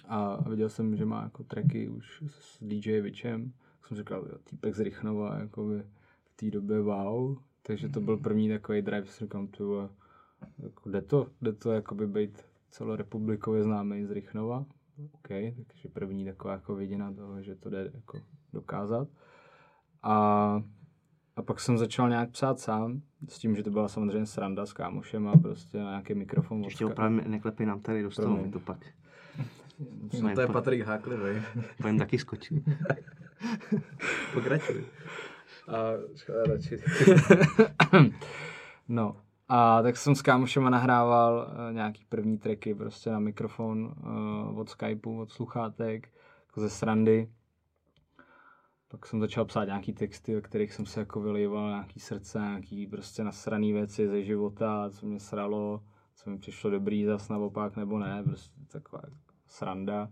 a viděl jsem, že má jako tracky už s DJ Vičem. Tak jsem říkal, jo, týpek z Rychnova, jakoby v té době wow. Takže to byl první takový drive, jsem říkám, tu, jako jde to, jde to jakoby být celorepublikově známý z Rychnova. OK, takže první taková jako viděna toho, že to jde jako dokázat. A, a pak jsem začal nějak psát sám, s tím, že to byla samozřejmě sranda s kámošem a prostě na nějaký mikrofon. Ještě opravdu neklepy nám tady do stolu, to pak. No to je Patrik Háklivý. Pojďme taky skočit. Pokračuj. A radši. No, a tak jsem s kámošema nahrával uh, nějaký první tracky prostě na mikrofon uh, od Skypeu, od sluchátek, jako ze srandy. Pak jsem začal psát nějaký texty, ve kterých jsem se jako vylejval nějaký srdce, nějaký prostě nasraný věci ze života, co mě sralo, co mi přišlo dobrý zas naopak, nebo ne, prostě taková sranda.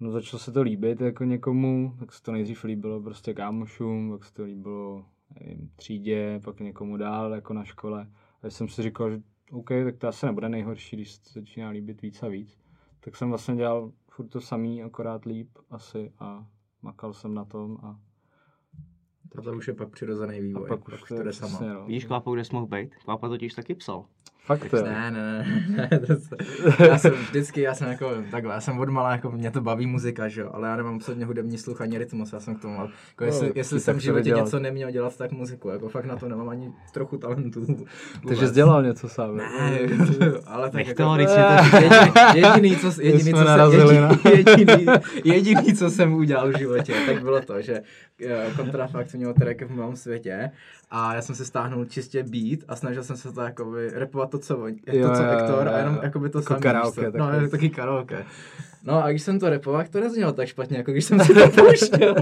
No začalo se to líbit jako někomu, tak se to nejdřív líbilo prostě kámošům, pak se to líbilo nevím, třídě, pak někomu dál jako na škole. A jsem si říkal, že OK, tak to asi nebude nejhorší, když se začíná líbit víc a víc. Tak jsem vlastně dělal furt to samý, akorát líp asi a makal jsem na tom a A to už je pak přirozený vývoj. A pak už to to jde přesně, no. Víš, Kvápo, kde jsi mohl být? Kvápa totiž taky psal. Fakt. Ne, ne, ne, ne, to se, já jsem vždycky, já jsem jako takhle, já jsem od malá, jako mě to baví muzika, že jo, ale já nemám absolutně hudební sluch ani rytmus, já jsem k tomu, jako jestli, No, jestli jsem tak v životě dělat. něco neměl dělat, tak muziku, jako fakt na to nemám ani trochu talentu. Takže jsi dělal něco sám. Ne, ale tak Nech jako, když si to jediný, jediný, co, jediný, co jsem, jediný, jediný, co jsem udělal v životě, tak bylo to, že eh, Kontrafakt měl track v mém světě a já jsem si stáhnul čistě beat a snažil jsem se to jakoby repovat to, co, Jo, to, co jo, Ektor jo, a jenom jo. jakoby to Jako samý. karaoke co? No, je taky karaoke. No a když jsem to repoval, tak to neznělo tak špatně, jako když jsem si to pouštěl.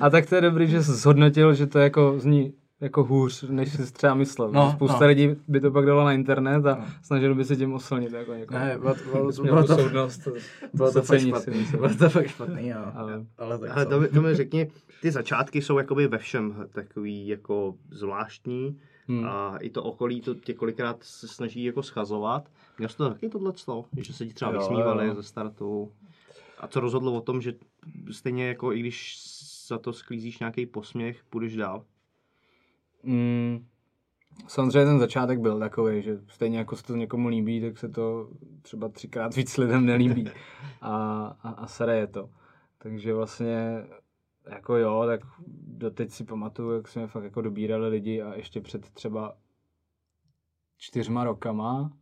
A tak to je dobrý, že jsi zhodnotil, že to jako zní jako hůř, než jsi třeba myslel. No, Spousta no. lidí by to pak dalo na internet a snažili by se tím oslnit jako někoho. ne, bylo, bylo, bylo, to, soudnost. bylo to fakt špatný. myslím. Bylo to fakt špatný, jo. Ale- Ale tak Ale to, to mi řekni, ty začátky jsou jakoby ve všem takový jako zvláštní Hmm. a i to okolí to tě kolikrát se snaží jako schazovat. Měl jsi to taky tohle že se ti třeba Jo, vysmívali jo. ze startu. A co rozhodlo o tom, že stejně jako i když za to sklízíš nějaký posměch, půjdeš dál. Mm, samozřejmě ten začátek byl takový, že stejně jako se to někomu líbí, tak se to třeba třikrát víc lidem nelíbí a, a, a sere je to. Takže vlastně jako jo, tak doteď si pamatuju, jak jsme fakt jako dobírali lidi a ještě před třeba čtyřma rokama,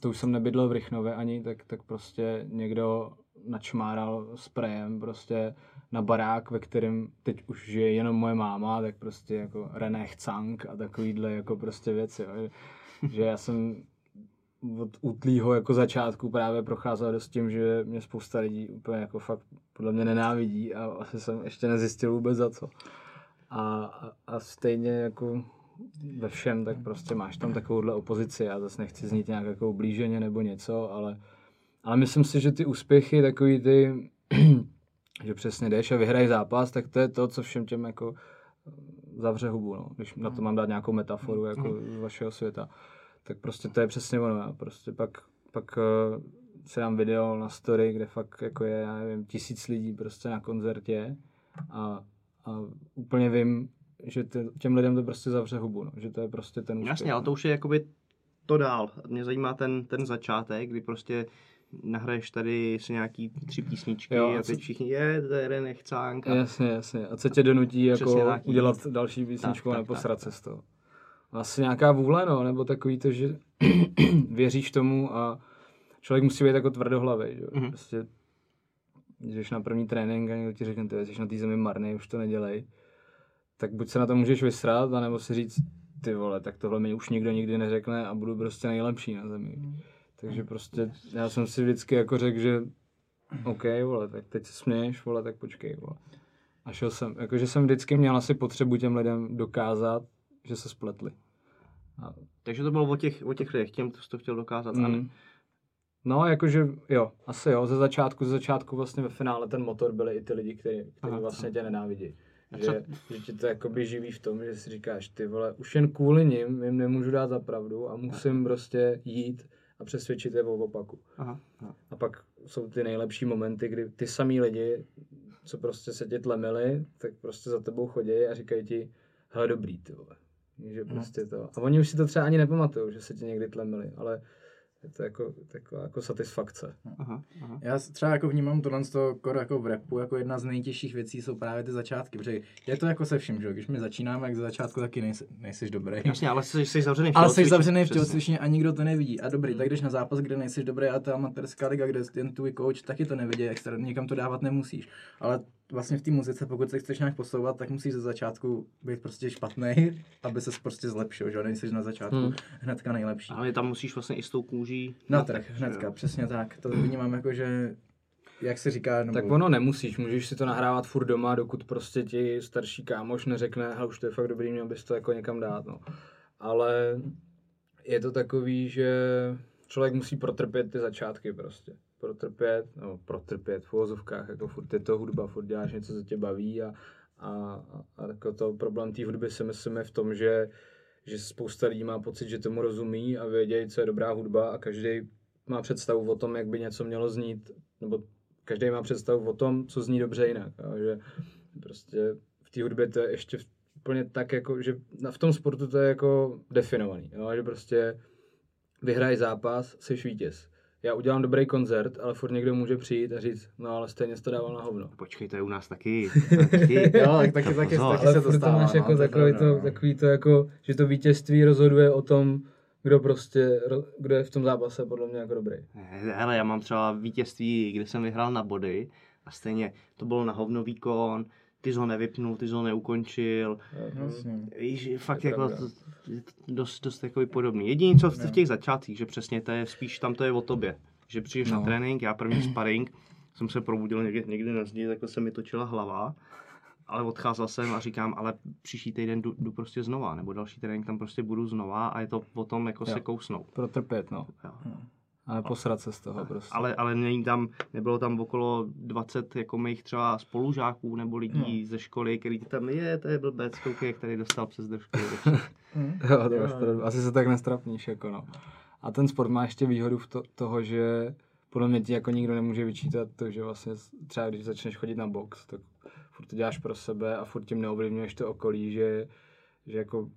to už jsem nebydlel v Rychnově ani, tak, tak prostě někdo načmáral sprejem prostě na barák, ve kterém teď už žije jenom moje máma, tak prostě jako René Chcang a takovýhle jako prostě věci. Jo. Že já jsem od útlýho jako začátku právě procházel dost tím, že mě spousta lidí úplně jako fakt podle mě nenávidí a asi jsem ještě nezjistil vůbec za co. A, a, stejně jako ve všem, tak prostě máš tam takovouhle opozici. Já zase nechci znít nějak jako ublíženě nebo něco, ale, ale myslím si, že ty úspěchy, takový ty, že přesně jdeš a vyhraješ zápas, tak to je to, co všem těm jako zavře hubu, no. když na to mám dát nějakou metaforu jako z vašeho světa. Tak prostě to je přesně ono. Já prostě pak, pak uh, si dám video na story, kde fakt jako je, já nevím, tisíc lidí prostě na koncertě a, a úplně vím, že těm lidem to prostě zavře hubu, no. že to je prostě ten úspěch. Jasně, ale no. to už je jakoby to dál. Mě zajímá ten, ten začátek, kdy prostě nahraješ tady si nějaký tři písničky Jo, a a co- teď všichni je, to je René Chcánk a Jasně, jasně. A co tě donutí jako udělat další písničku Tak, a neposrat tak, se z toho. Asi nějaká vůle, no, nebo takový to, že věříš tomu a člověk musí být jako tvrdohlavý, že? Mhm. Prostě, když jdeš na první trénink a někdo ti řekne, ty jsi na té zemi marný, už to nedělej, tak buď se na to můžeš vysrat, anebo si říct, ty vole, tak tohle mi už nikdo nikdy neřekne a budu prostě nejlepší na zemi. Takže prostě já jsem si vždycky jako řekl, že OK, vole, tak teď se směješ, vole, tak počkej, vole. A šel jsem, jakože jsem vždycky měl asi potřebu těm lidem dokázat, že se spletli. A, takže to bylo o těch, o těch lidech, těm to to chtěl dokázat. Mm. no, jakože jo, asi jo, ze začátku, ze začátku vlastně ve finále ten motor byli i ty lidi, kteří, vlastně tě nenávidí. Že, že ti to jakoby živí v tom, že si říkáš, ty vole, už jen kvůli nim jim nemůžu dát za pravdu a musím prostě jít a přesvědčit je o opaku. Aha, aha. A pak jsou ty nejlepší momenty, kdy ty samý lidi, co prostě se tě tlemili, tak prostě za tebou chodí a říkají ti, hele dobrý, ty vole. Že prostě to. A oni už si to třeba ani nepamatují, že se tě někdy tlemili, ale Je to jako, taková jako satisfakce. Aha, aha. Já třeba jako vnímám tohle z toho kor jako v rapu, jako jedna z nejtěžších věcí jsou právě ty začátky, protože je to jako se vším, že když my začínáme, jak ze začátku taky nejsi, nejsiš dobrý. Jasně, ale jsi, jsi zavřený v Ale jsi tělocvičně, zavřený v tělocvičně a nikdo to nevidí. A dobrý, tak jdeš na zápas, kde nejsi dobrý a ta amatérská liga, kde jen tvůj coach taky to nevidí, jak se nikam to dávat nemusíš. Ale vlastně v té muzice, pokud se chceš nějak posouvat, tak musíš ze začátku být prostě špatný, aby se prostě zlepšil, že nejsi na začátku Hmm. hnedka nejlepší. Ale tam musíš vlastně i s tou kůží Na trh, že hnedka, jo. přesně tak. To vnímám jako, že jak se říká, nebo... Tak ono nemusíš, můžeš si to nahrávat furt doma, dokud prostě ti starší kámoš neřekne, hele už to je fakt dobrý, měl bys to jako někam dát, no. Ale je to takový, že člověk musí protrpět ty začátky prostě. Protrpět, no protrpět v uvozovkách, jako furt je to hudba, furt děláš něco, co tě baví a, a, a jako to problém té hudby si myslím je v tom, že, že spousta lidí má pocit, že tomu rozumí a vědějí, co je dobrá hudba a každý má představu o tom, jak by něco mělo znít, nebo každý má představu o tom, co zní dobře jinak. A že prostě v té hudbě to je ještě úplně tak, jako, že v tom sportu to je jako definovaný. Jo? Že prostě vyhraj zápas, jsi vítěz. Já udělám dobrý koncert, ale furt někdo může přijít a říct, no ale stejně jsi to dával na hovno. Počkej, to je u nás taky. taky. Jo, tak taky, To taky, pozor. taky Ale se to stává. máš no, jako to je takový, to, no. takový to jako, že to vítězství rozhoduje o tom, kdo prostě, ro- kdo je v tom zápase podle mě jako dobrý. Ne, Ale já mám třeba vítězství, kde jsem vyhrál na body a stejně to bylo na hovno výkon, ty jsi ho nevypnul, ty jsi ho neukončil. Jasně. Víš, fakt je jako to, je to dost, dost jako podobný. Jediný, co v, No. v těch začátcích, že přesně to je spíš tam to je o tobě. Že přijdeš no. na No. trénink, já první sparring, jsem se probudil někdy, někdy na zdi, takhle se mi točila hlava. Ale odcházel jsem a říkám, ale příští týden jdu, jdu prostě znova, nebo další trénink tam prostě budu znova a je to o tom jako Jo. se kousnout. Protrpět, no. Jo. Ale posrat se z toho prostě. Ale, ale není tam, nebylo tam okolo 20 jako mých třeba spolužáků nebo lidí No. ze školy, který tam je, to je blbec, koukej, jak tady dostal přes do školy. Jo, to Jo, jo. Asi se tak nestrapníš, jako no. A ten sport má ještě výhodu v to, toho, že podle mě ti jako nikdo nemůže vyčítat to, že vlastně třeba když začneš chodit na box, tak furt to děláš pro sebe a furt tím neovlivňuješ to okolí, že, že jako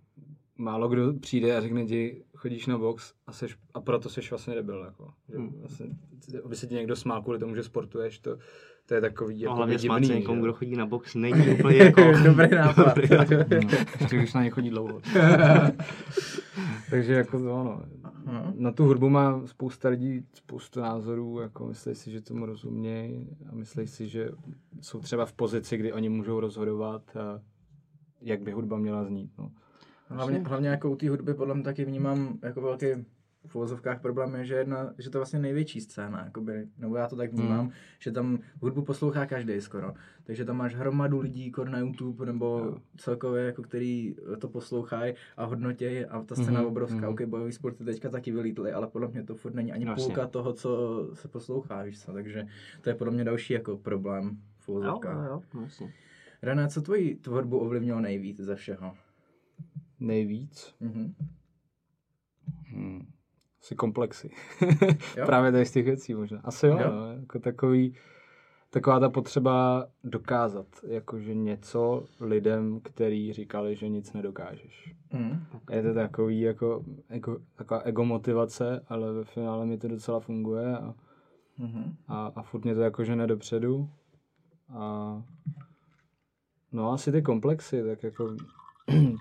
málo kdo přijde a řekne ti, chodíš na box a, seš, a proto jsi vlastně debil. Jako. Že Hmm. vlastně, aby se ti někdo smál kvůli tomu, že sportuješ, to, to je takový No, jako hlavně smát divný, se někomu, kdo chodí na box, není úplně jako... Dobrý nápad. Dobrý nápad. No, ještě když na ně chodí dlouho. Takže jako to ono. No. Na tu hudbu má spousta lidí spoustu názorů, jako myslí si, že tomu rozumějí a myslí si, že jsou třeba v pozici, kdy oni můžou rozhodovat, a jak by hudba měla znít. No. Hlavně, hlavně jako u té hudby podle mě taky vnímám jako velký v uvozovkách problém je, že, jedna, že to je vlastně největší scéna, jakoby, nebo já to tak vnímám, Hmm. že tam hudbu poslouchá každý skoro. Takže tam máš hromadu lidí kor na YouTube nebo Jo. celkově, jako který to poslouchají a hodnotějí a ta scéna Mhm, obrovská. mhm. OK, bojový sporty teďka taky vylítly, ale podle mě to furt není ani jasně. půlka toho, co se poslouchá, víš co, takže to je podle mě další jako problém v Jo, uvozovkách. jo, jo, no, jasně. René, co tvoji tvorbu ovlivnilo nejvíc ze všeho? Nejvíc? Mhm. Hmm. Asi komplexy. Právě tady z těch věcí možná. Asi jo, Jo. no, jako takový, taková ta potřeba dokázat, jakože něco lidem, který říkali, že nic nedokážeš. Mhm. Je to takový jako, jako taková ego motivace, ale ve finále mi to docela funguje a, Mhm. a, a furt mě to jako žene dopředu. A no asi ty komplexy, tak jako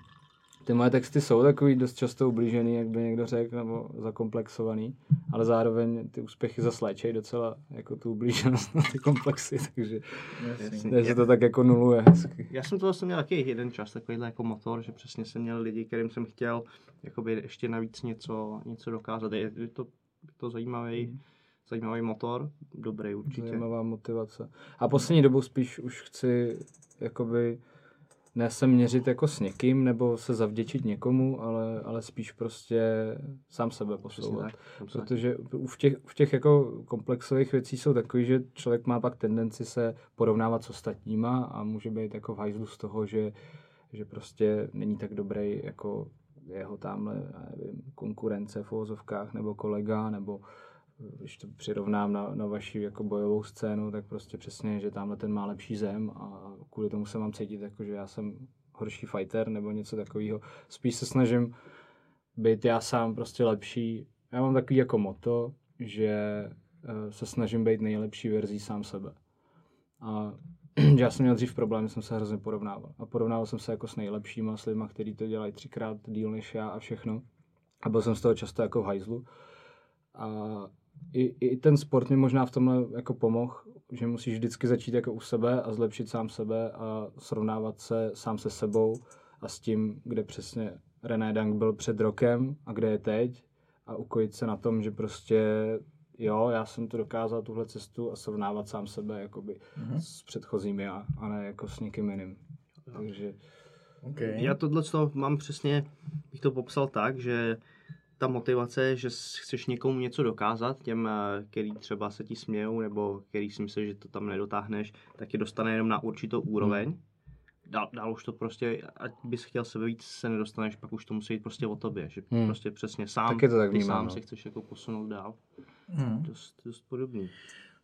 ty moje texty jsou takový dost často ublížený, jak by někdo řekl, nebo zakomplexovaný, ale zároveň ty úspěchy zasléčejí docela jako tu ublíženost na ty komplexy, takže, Jasný. takže to tak jako nuluje hezky. Já jsem to vlastně měl taky jeden čas, takovýhle jako motor, že přesně jsem měl lidi, kterým jsem chtěl jakoby ještě navíc něco, něco dokázat. Je to, je to zajímavý, zajímavý motor, dobrý určitě. Zajímavá motivace. A poslední dobou spíš už chci jakoby ne se měřit jako s někým nebo se zavděčit někomu, ale, ale spíš prostě sám sebe posouvat. Protože u- v těch, v těch jako komplexových věcí jsou takový, že člověk má pak tendenci se porovnávat s ostatníma a může být jako v hajzlu z toho, že, že prostě není tak dobrý jako jeho tamhle, nevím, konkurence v uvozovkách, nebo kolega, nebo když to přirovnám na, na vaši jako bojovou scénu, tak prostě přesně, že tamhle ten má lepší zem a kvůli tomu se mám cítit jako, že já jsem horší fighter nebo něco takového. Spíš se snažím být já sám prostě lepší já mám takový jako moto, že eh, se snažím být nejlepší verzí sám sebe. A já jsem měl dřív problém, jsem se hrozně porovnával. A porovnával jsem se jako s nejlepšíma, s lidma, kteří to dělají třikrát díl než já a všechno. A byl jsem z toho často jako v hajzlu. A i, i ten sport mi možná v tomhle jako pomohl, že musíš vždycky začít jako u sebe a zlepšit sám sebe a srovnávat se sám se sebou a s tím, kde přesně René Dank byl před rokem a kde je teď a ukojit se na tom, že prostě jo, já jsem to dokázal tuhle cestu a srovnávat sám sebe jakoby mm-hmm. s předchozími a, a ne jako s někým jiným. Takže Okay. Já tohle mám přesně, bych to popsal tak, že ta motivace, že chceš někomu něco dokázat, těm, eh, který třeba se ti smějou, nebo který si myslí, že to tam nedotáhneš, tak je dostane jenom na určitou úroveň. Hmm. Dál, dál už to prostě, ať bys chtěl sebe víc, se nedostaneš, pak už to musí jít prostě o tobě, že hmm. prostě přesně sám, Taky to tak ty vnímám, sám no. se chceš jako posunout dál. Hmm. Dost, dost podobný.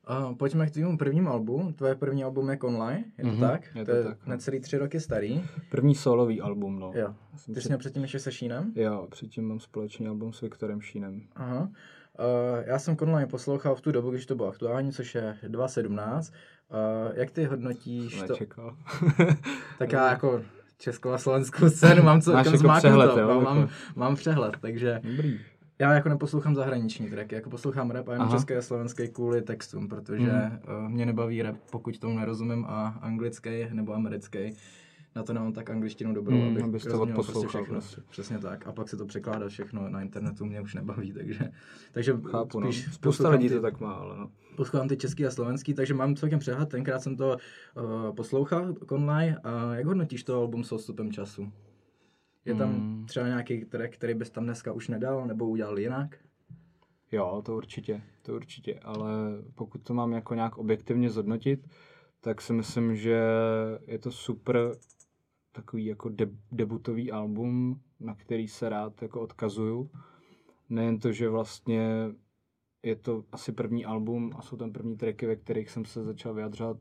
Uh, pojďme k tvému prvnímu albu. Tvoje první album je Conline, je to Mhm, tak? je to to je tak, no. necelý tři roky starý. první solový album, no. Jo. Ty jsi před- měl předtím ještě se Šínem? Jo, předtím mám společný album s Viktorem Šínem. Aha. Uh, já jsem Conline poslouchal v tu dobu, když to bylo aktuální, což je 2017. Uh, jak ty hodnotíš to? Nečekal. Tak já jako českou a slovenskou scénu mám co Máš jako zmáknuto, přehled, jo, mám, mám, jako. mám přehled, takže Dobrý. Já jako neposlouchám zahraniční tracky, jako poslouchám rap a jenom Aha. české a slovenské kvůli textům, protože uh, mě nebaví rap, pokud tomu nerozumím a anglický nebo americký. Na to nemám tak angličtinu dobrou, Hmm, abych abys to rozuměl odposlouchal všechno. prostě. Přesně tak. A pak se to překládá všechno na internetu, mě už nebaví, takže, takže Chápu, no. spíš Spousta lidí ty- to tak má, ale no. poslouchám ty český a slovenský, takže mám celkem přehled. Tenkrát jsem to uh, poslouchal online. A jak hodnotíš to album s odstupem času? Je tam Hmm. třeba nějaký track, který bys tam dneska už nedal, nebo udělal jinak? Jo, to určitě, to určitě, ale pokud to mám jako nějak objektivně zhodnotit, tak si myslím, že je to super takový jako deb- debutový album, na který se rád jako odkazuju. Nejen to, že vlastně je to asi první album a jsou tam první tracky, ve kterých jsem se začal vyjadřovat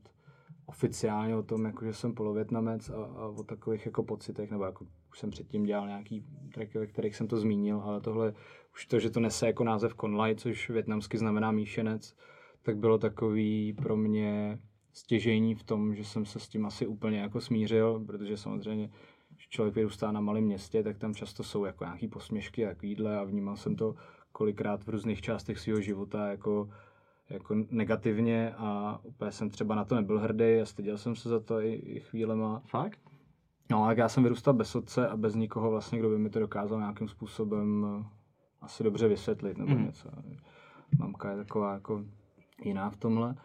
oficiálně o tom, jako že jsem polovětnamec a, a o takových jako pocitech, nebo jako už jsem předtím dělal nějaký tracky, ve kterých jsem to zmínil, ale tohle už to, že to nese jako název Konlai, což větnamsky znamená míšenec, tak bylo takový pro mě stěžejní v tom, že jsem se s tím asi úplně jako smířil, protože samozřejmě, když člověk vyrůstá na malém městě, tak tam často jsou jako nějaký posměšky a takovýhle a vnímal jsem to kolikrát v různých částech svého života jako, jako negativně a úplně jsem třeba na to nebyl hrdý a styděl jsem se za to i, i chvílema. Fakt? No, tak já jsem vyrůstal bez otce a bez nikoho vlastně, kdo by mi to dokázal nějakým způsobem eh, asi dobře vysvětlit nebo Mhm. něco. Mamka je taková jako jiná v tomhle.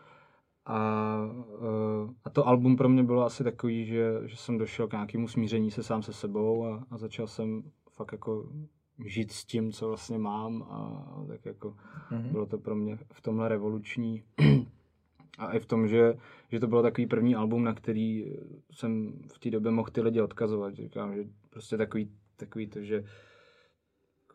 A, eh, a to album pro mě bylo asi takový, že, že jsem došel k nějakému smíření se sám se sebou a, a začal jsem fakt jako žít s tím, co vlastně mám a tak jako Mhm. bylo to pro mě v tomhle revoluční. A i v tom, že, že to bylo takový první album, na který jsem v té době mohl ty lidi odkazovat. Říkám, že prostě takový, takový to, že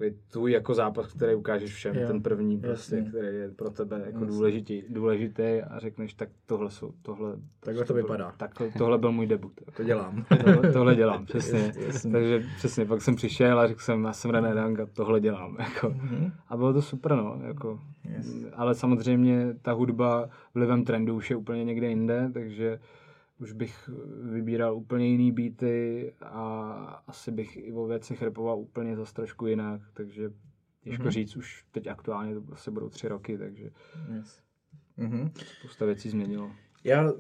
takový tvůj jako zápas, který ukážeš všem, Jo, ten první prostě, jasně. který je pro tebe jako Jasně. důležitý, důležitý a řekneš, tak tohle jsou, tohle, Takhle to vypadá. Takhle, tohle byl můj debut. To dělám. Tohle, tohle dělám, přesně. Jasně. Takže přesně, pak jsem přišel a řekl jsem, já jsem René Dank a tohle dělám. Jako. Mhm. A bylo to super, no. Jako. Yes. Ale samozřejmě ta hudba vlivem trendu už je úplně někde jinde, takže už bych vybíral úplně jiný beaty a asi bych i o věcech repoval úplně zase trošku jinak, takže těžko Mhm. říct, už teď aktuálně to asi budou tři roky, takže Yes. Mhm. spousta věcí změnilo. Já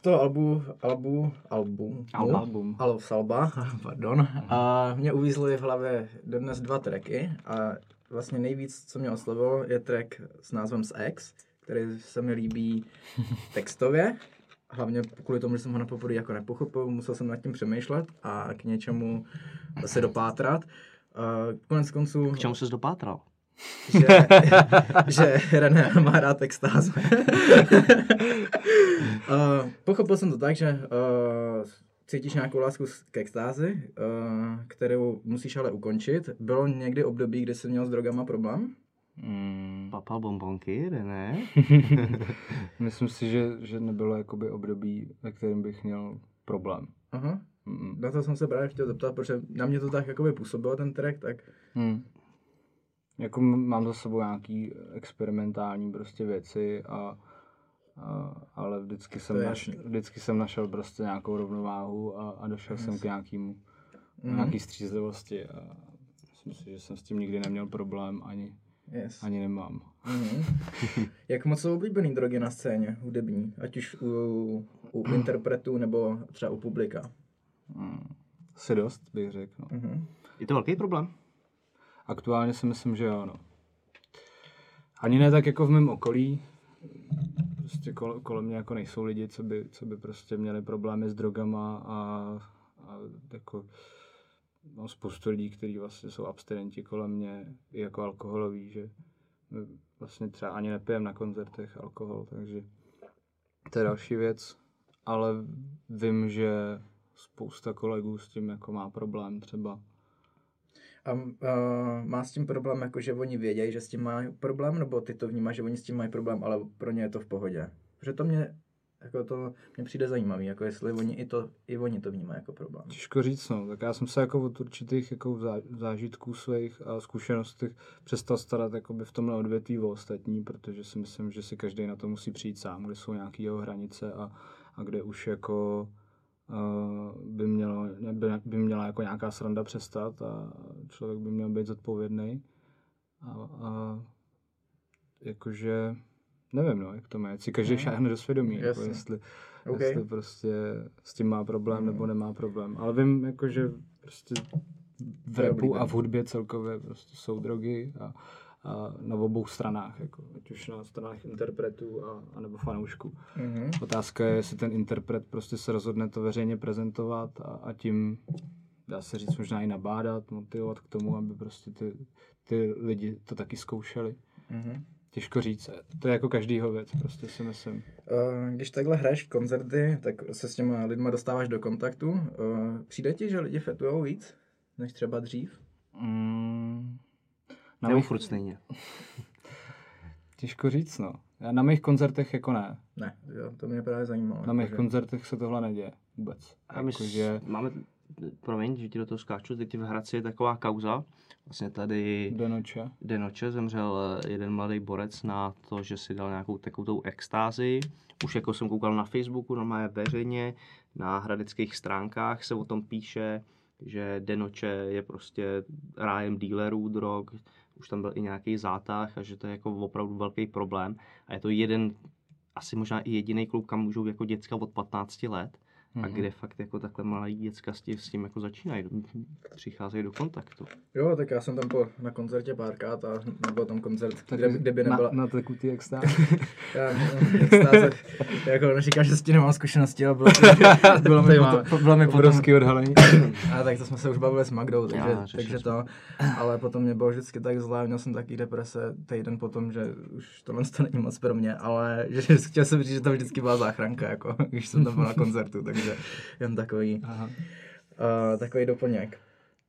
to albu, albu, albu, Al- album. Alo, Salba, pardon. A mě uvízly v hlavě dodnes dva tracky a vlastně nejvíc, co mě oslovilo, je track s názvem Z X, který se mi líbí textově. Hlavně kvůli tomu, že jsem ho na poprvé jako nepochopil, musel jsem nad tím přemýšlet a k něčemu se dopátrat. Konec konců, K čemu ses dopátral? že, že René má rád extáze. uh, pochopil jsem to tak, že uh, cítíš nějakou lásku k extázi, uh, kterou musíš ale ukončit. Bylo někdy období, kdy jsi měl s drogama problém? Mm. Papal bonbonky, ne? Myslím si, že, že nebylo jakoby období, ve kterém bych měl problém. Aha. Mm. Na to jsem se právě chtěl zeptat, protože na mě to tak jakoby působilo ten track, tak Hmm. jako mám za sebou nějaký experimentální prostě věci a, a ale vždycky jsem, naš, vždycky jsem našel prostě nějakou rovnováhu a, a došel jsem k nějakému Mhm. nějaký střízlivosti a myslím si, že jsem s tím nikdy neměl problém ani, Yes. ani nemám. Mhm. Jak moc jsou oblíbený drogy na scéně, hudební, ať už u, u interpretů nebo třeba u publika? Asi dost, bych řekl. No. Mhm. Je to velký problém? Aktuálně si myslím, že jo, no. Ani ne tak jako v mém okolí. Prostě kol, kolem mě jako nejsou lidi, co by, co by prostě měli problémy s drogama a, a jako mám spoustu lidí, kteří vlastně jsou abstinenti kolem mě, i jako alkoholoví, že vlastně třeba ani nepijem na koncertech alkohol, takže to je další věc. Ale vím, že spousta kolegů s tím jako má problém třeba. A uh, má s tím problém, jako že oni vědějí, že s tím mají problém, nebo ty to vnímáš, že oni s tím mají problém, ale pro ně je to v pohodě? Protože to mě, jako to mě přijde zajímavý, jako jestli oni i, to, i oni to vnímají jako problém. Těžko říct, no. Tak já jsem se jako od určitých jako zá- zážitků svých a zkušenostech přestal starat jakoby v tomhle odvětví o ostatní, protože si myslím, že si každý na to musí přijít sám, kde jsou nějaké jeho hranice a, a kde už jako uh, by, mělo, by, by měla jako nějaká sranda přestat a člověk by měl být zodpovědný. A, a jakože nevím, no, jak to má, si každý No, šáhne do svědomí, jako jasně. jestli, OK. jestli prostě s tím má problém nebo nemá problém. Ale vím, jako, že prostě v rapu a v hudbě celkově prostě jsou drogy a, a na obou stranách, jako, ať už na stranách interpretů a, a nebo fanoušků. Mhm. Otázka je, jestli ten interpret prostě se rozhodne to veřejně prezentovat a, a tím dá se říct možná i nabádat, motivovat k tomu, aby prostě ty, ty lidi to taky zkoušeli. Mhm. Těžko říct, to je jako každýho věc, prostě si myslím. Uh, když takhle hraješ koncerty, tak se s těma lidma dostáváš do kontaktu. Uh, přijde ti, že lidi fetujou víc, než třeba dřív? Mm, na Nebo mých, furt stejně. těžko říct, no. Já na mých koncertech jako ne. Ne, jo, to mě právě zajímalo. Na mých koncertech se tohle neděje vůbec. A my Jakože, že... máme, promiň, že ti do toho skáču, teď v Hradci je taková kauza, vlastně tady do noče. Denoče zemřel eh, jeden mladý borec na to, že si dal nějakou takovou extázi. Už jako jsem koukal na Facebooku, normálně veřejně, na hradeckých stránkách se o tom píše, že Denoče je prostě rájem dealerů drog, už tam byl i nějaký zátah a že to je jako opravdu velký problém. A je to jeden, asi možná i jediný klub, kam můžou jako děcka od 15 let. A Mhm. kde fakt jako takhle malí děcka s tím, s tím jako začínají, přicházejí do kontaktu. Jo, tak já jsem tam po, na koncertě párkrát a nebyl tam koncert, kde, kde by nebyla... Na, na tekutý extáz. Já, extáze, jako neříkám, že s tím nemám zkušenosti, ale bylo, bylo, mi, potom, bylo mi potom, Obrovský odhalení. a tak to jsme se už bavili s Magdou, takže, Já, takže to, ale potom mě bylo vždycky tak zlé, měl jsem taky deprese týden potom, že už tohle to není moc pro mě, ale že, chtěl jsem říct, že to vždycky byla záchranka, jako, když jsem tam byl na koncertu, takže jen takový, Aha. uh, takový doplněk.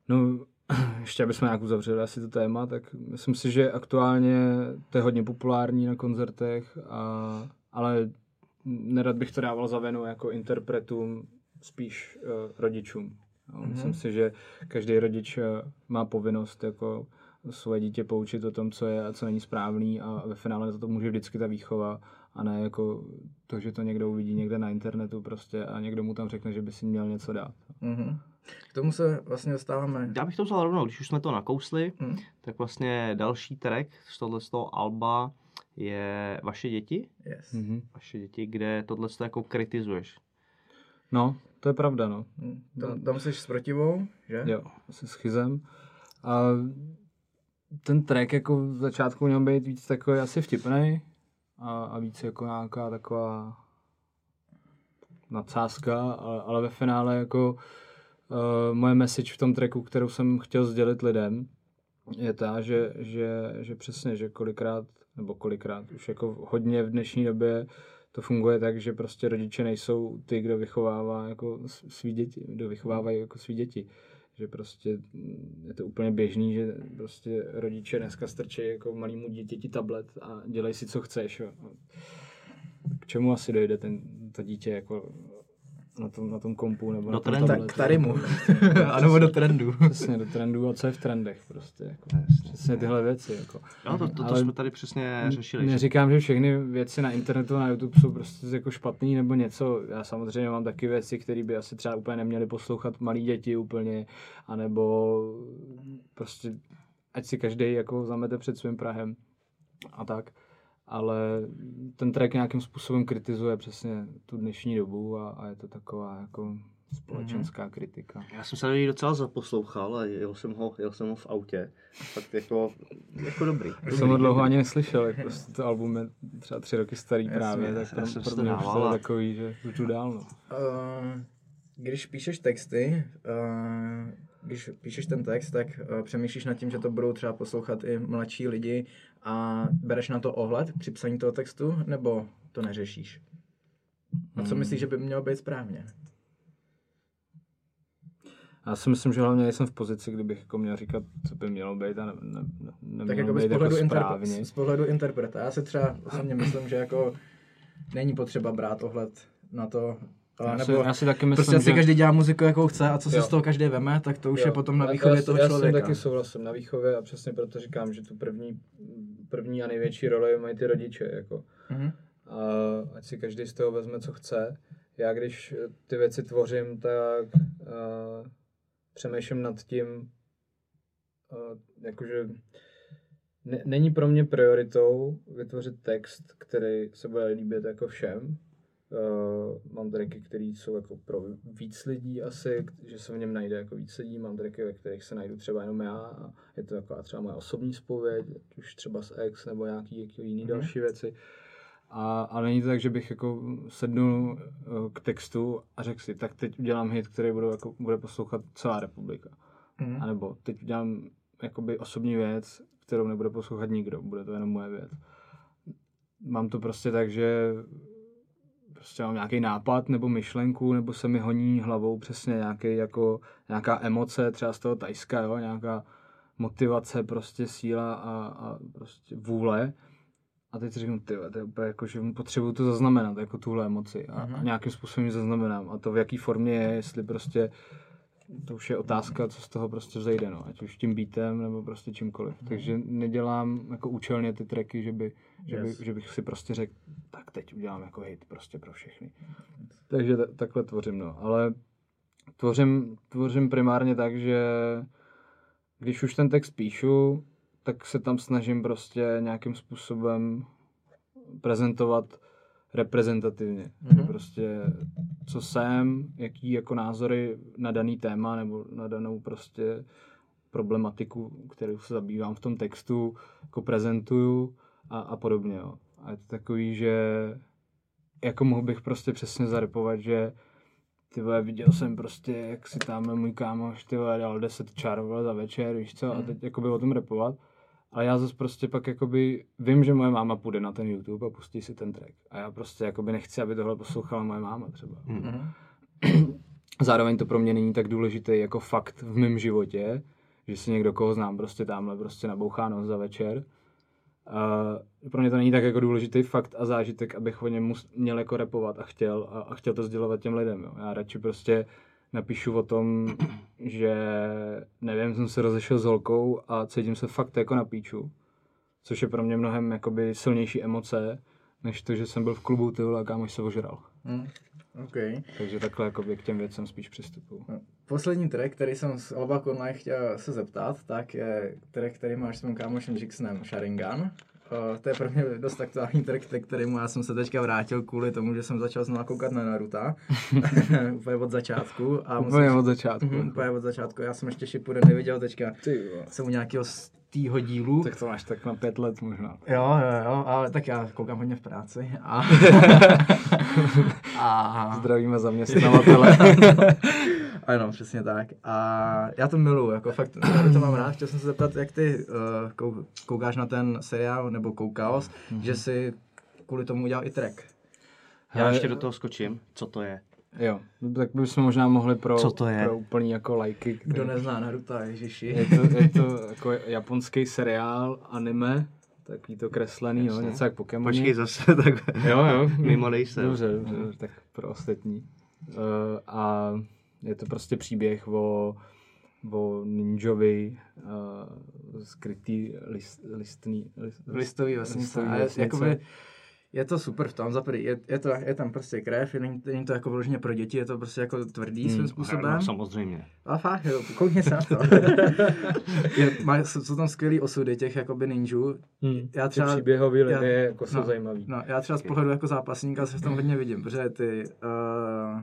No, ještě abychom nějak uzavřeli asi to téma, tak myslím si, že aktuálně to je hodně populární na koncertech, a, ale nerad bych to dával za vinu jako interpretům, spíš uh, rodičům. No, Mhm. Myslím si, že každý rodič eh, má povinnost jako svoje dítě poučit o tom, co je a co není správný a ve finále za to může vždycky ta výchova a ne jako to, že to někdo uvidí někde na internetu prostě a někdo mu tam řekne, že by si měl něco dát. Mhm. K tomu se vlastně dostáváme. Já bych to vzal rovnou, když už jsme to nakousli, Hm. tak vlastně další track z tohle z toho alba je Vaše děti. Yes. Mhm. Vaše děti, kde tohle to jako kritizuješ. No, to je pravda, no. Hm. Tam, tam jsi s protivou, že? Jo, se schizem. A ten track jako v začátku měl být víc takový asi vtipný a, a víc jako nějaká taková nadsázka, ale, ale ve finále jako uh, moje message v tom tracku, kterou jsem chtěl sdělit lidem, je ta, že, že, že přesně, že kolikrát, nebo kolikrát, už jako hodně v dnešní době to funguje tak, že prostě rodiče nejsou ty, kdo vychovává jako svý děti, kdo vychovávají jako svý děti. Že prostě je to úplně běžný, že prostě rodiče dneska strčí jako malýmu dítěti tablet a dělej si, co chceš. Jo. K čemu asi dojde ten, to dítě jako na tom, na tom kompu nebo Do na tom trendu. Tak k Tarimu. a nebo do trendu. Přesně, do trendů a co je v trendech prostě. Jako. Přesně tyhle věci. Jako. Jo, to, to, to jsme tady přesně řešili. Neříkám, že všechny věci na internetu a na YouTube jsou prostě jako špatný nebo něco. Já samozřejmě mám taky věci, které by asi třeba úplně neměly poslouchat malí děti úplně, anebo prostě ať si každý jako zamete před svým Prahem a tak. Ale ten track nějakým způsobem kritizuje přesně tu dnešní dobu a, a je to taková jako společenská mm-hmm. kritika. Já jsem se na něj docela zaposlouchal a jel jsem ho, jel jsem ho v autě. Fakt jako, jako dobrý. Já jsem ho dlouho ani neslyšel, jak prostě to album je třeba tři roky starý Jasně, právě, já tak jsem- já pro, mě už to takový, že jdu dál. No. Uh, když píšeš texty, uh, když píšeš ten text, tak uh, přemýšlíš nad tím, že to budou třeba poslouchat i mladší lidi a bereš na to ohled při psaní toho textu, nebo to neřešíš? A co myslíš, že by mělo být správně? Já si myslím, že hlavně nejsem v pozici, kdybych jako měl říkat, co by mělo být a ne, ne, ne, nemělo Tak jako být z pohledu, jako interpre- správně. z pohledu interpreta. Já si třeba osobně myslím, že jako není potřeba brát ohled na to, Já si, nebo já si taky myslím, prostě ať si že... každý dělá muziku, jakou chce a co si Jo. z toho každý veme, tak to už Jo. je potom na výchově já, toho já člověka. Já taky souhlasím na výchově a přesně proto říkám, že tu první, první a největší roli mají ty rodiče. Jako. Mhm. A ať si každý z toho vezme, co chce. Já když ty věci tvořím, tak uh, přemýšlím nad tím, uh, jakože ne, není pro mě prioritou vytvořit text, který se bude líbit jako všem. Uh, mám tracky, které jsou jako pro víc lidí asi, že se v něm najde jako víc lidí. Mám tracky, ve kterých se najdu třeba jenom já a je to taková třeba moje osobní zpověď, už třeba z ex nebo nějaký jako jiný Mhm. další věci. A, a není to tak, že bych jako sednul uh, k textu a řekl si, tak teď udělám hit, který budu, jako, bude poslouchat celá republika. Mhm. A nebo teď udělám jakoby osobní věc, kterou nebude poslouchat nikdo, bude to jenom moje věc. Mám to prostě tak, že prostě mám nějaký nápad nebo myšlenku, nebo se mi honí hlavou přesně nějaký, jako, nějaká emoce, třeba z toho tajska, jo, nějaká motivace, prostě síla a, a prostě vůle. A teď si řeknu, ty, to je úplně jako, že potřebuju to zaznamenat, jako tuhle emoci. A, a nějakým způsobem ji zaznamenám. A to v jaký formě je, jestli prostě to už je otázka, co z toho prostě vzejde, no. ať už tím beatem nebo prostě čímkoliv. Takže nedělám jako účelně ty tracky, že, by, že, by, Yes. že bych si prostě řekl, tak teď udělám jako hit prostě pro všechny. Takže t- takhle tvořím, no. Ale tvořím, tvořím primárně tak, že když už ten text píšu, tak se tam snažím prostě nějakým způsobem prezentovat reprezentativně. Mhm. Prostě co jsem, jaký jako názory na daný téma nebo na danou prostě problematiku, kterou se zabývám v tom textu, jako prezentuju a, a podobně. Jo. A je to takový, že jako mohl bych prostě přesně zarepovat, že ty vole, viděl jsem prostě, jak si tam můj kámoš, ty vole, dal 10 čar vole, za večer, víš co, a teď jakoby o tom repovat. Ale já zase prostě pak jakoby vím, že moje máma půjde na ten YouTube a pustí si ten track. A já prostě jakoby nechci, aby tohle poslouchala moje máma třeba. Mhm. Zároveň to pro mě není tak důležité jako fakt v mém životě, že si někdo, koho znám, prostě tamhle prostě nabouchá nos za večer. Uh, pro mě to není tak jako důležitý fakt a zážitek, abych o něm měl jako repovat a chtěl a, a chtěl to sdělovat těm lidem. Jo. Já radši prostě napíšu o tom, že nevím, jsem se rozešel s holkou a cítím se fakt jako na píču. Což je pro mě mnohem jakoby silnější emoce, než to, že jsem byl v klubu ty vole, a kámoš se ožral. Mhm. OK. Takže takhle jakoby k těm věcem spíš přistupuju. No, Poslední track, který jsem z Alba Online chtěl se zeptat, tak je track, který máš s mým kámošem Jixnem Sharingan. Uh, to je pro mě dost aktuální track, ke kterému já jsem se teďka vrátil kvůli tomu, že jsem začal znovu koukat na Naruto. úplně od začátku. A Úplně musím- od začátku. Jako. úplně od začátku. Já jsem ještě Shippuden neviděl teďka. Ty. Jsem u nějakého z týho dílu. Tak to máš tak na pět let možná. Jo, jo, jo, ale tak já koukám hodně v práci. A, a Zdravíme zaměstnavatele. Ano, přesně tak. A já to miluju, jako fakt, já to mám rád. Chtěl jsem se zeptat, jak ty uh, kou, koukáš na ten seriál, nebo koukal, mm-hmm. že si kvůli tomu udělal i track. Já Hele, ještě do toho skočím. Co to je? Jo, no tak bychom možná mohli pro, Co to je? pro úplný jako lajky. který- Kdo nezná Naruto, ježiši. Je to, je to jako japonský seriál, anime, takový to kreslený, jo, něco jak Pokémon. Počkej zase, tak Jo, jo. mimo nejsem. Dobře, dobře, dobře, tak pro ostatní. Uh, a je to prostě příběh o, o ninjovi uh, skrytý list, listný, list, listový vesnice. listový vesnice. jakoby, je to super v tom, za prvý, je, je, to, je tam prostě krev, není, není to jako vyloženě pro děti, je to prostě jako tvrdý Hmm, svým způsobem. No, samozřejmě. A fakt, jo, koukni se na to. je, má, jsou, jsou tam skvělý osudy těch jakoby ninjů. Hmm. Já Ty třeba- příběhový já- lidé jako jsou no, zajímavý. No, já třeba z pohledu jako zápasníka se v tom hodně vidím, protože ty, uh,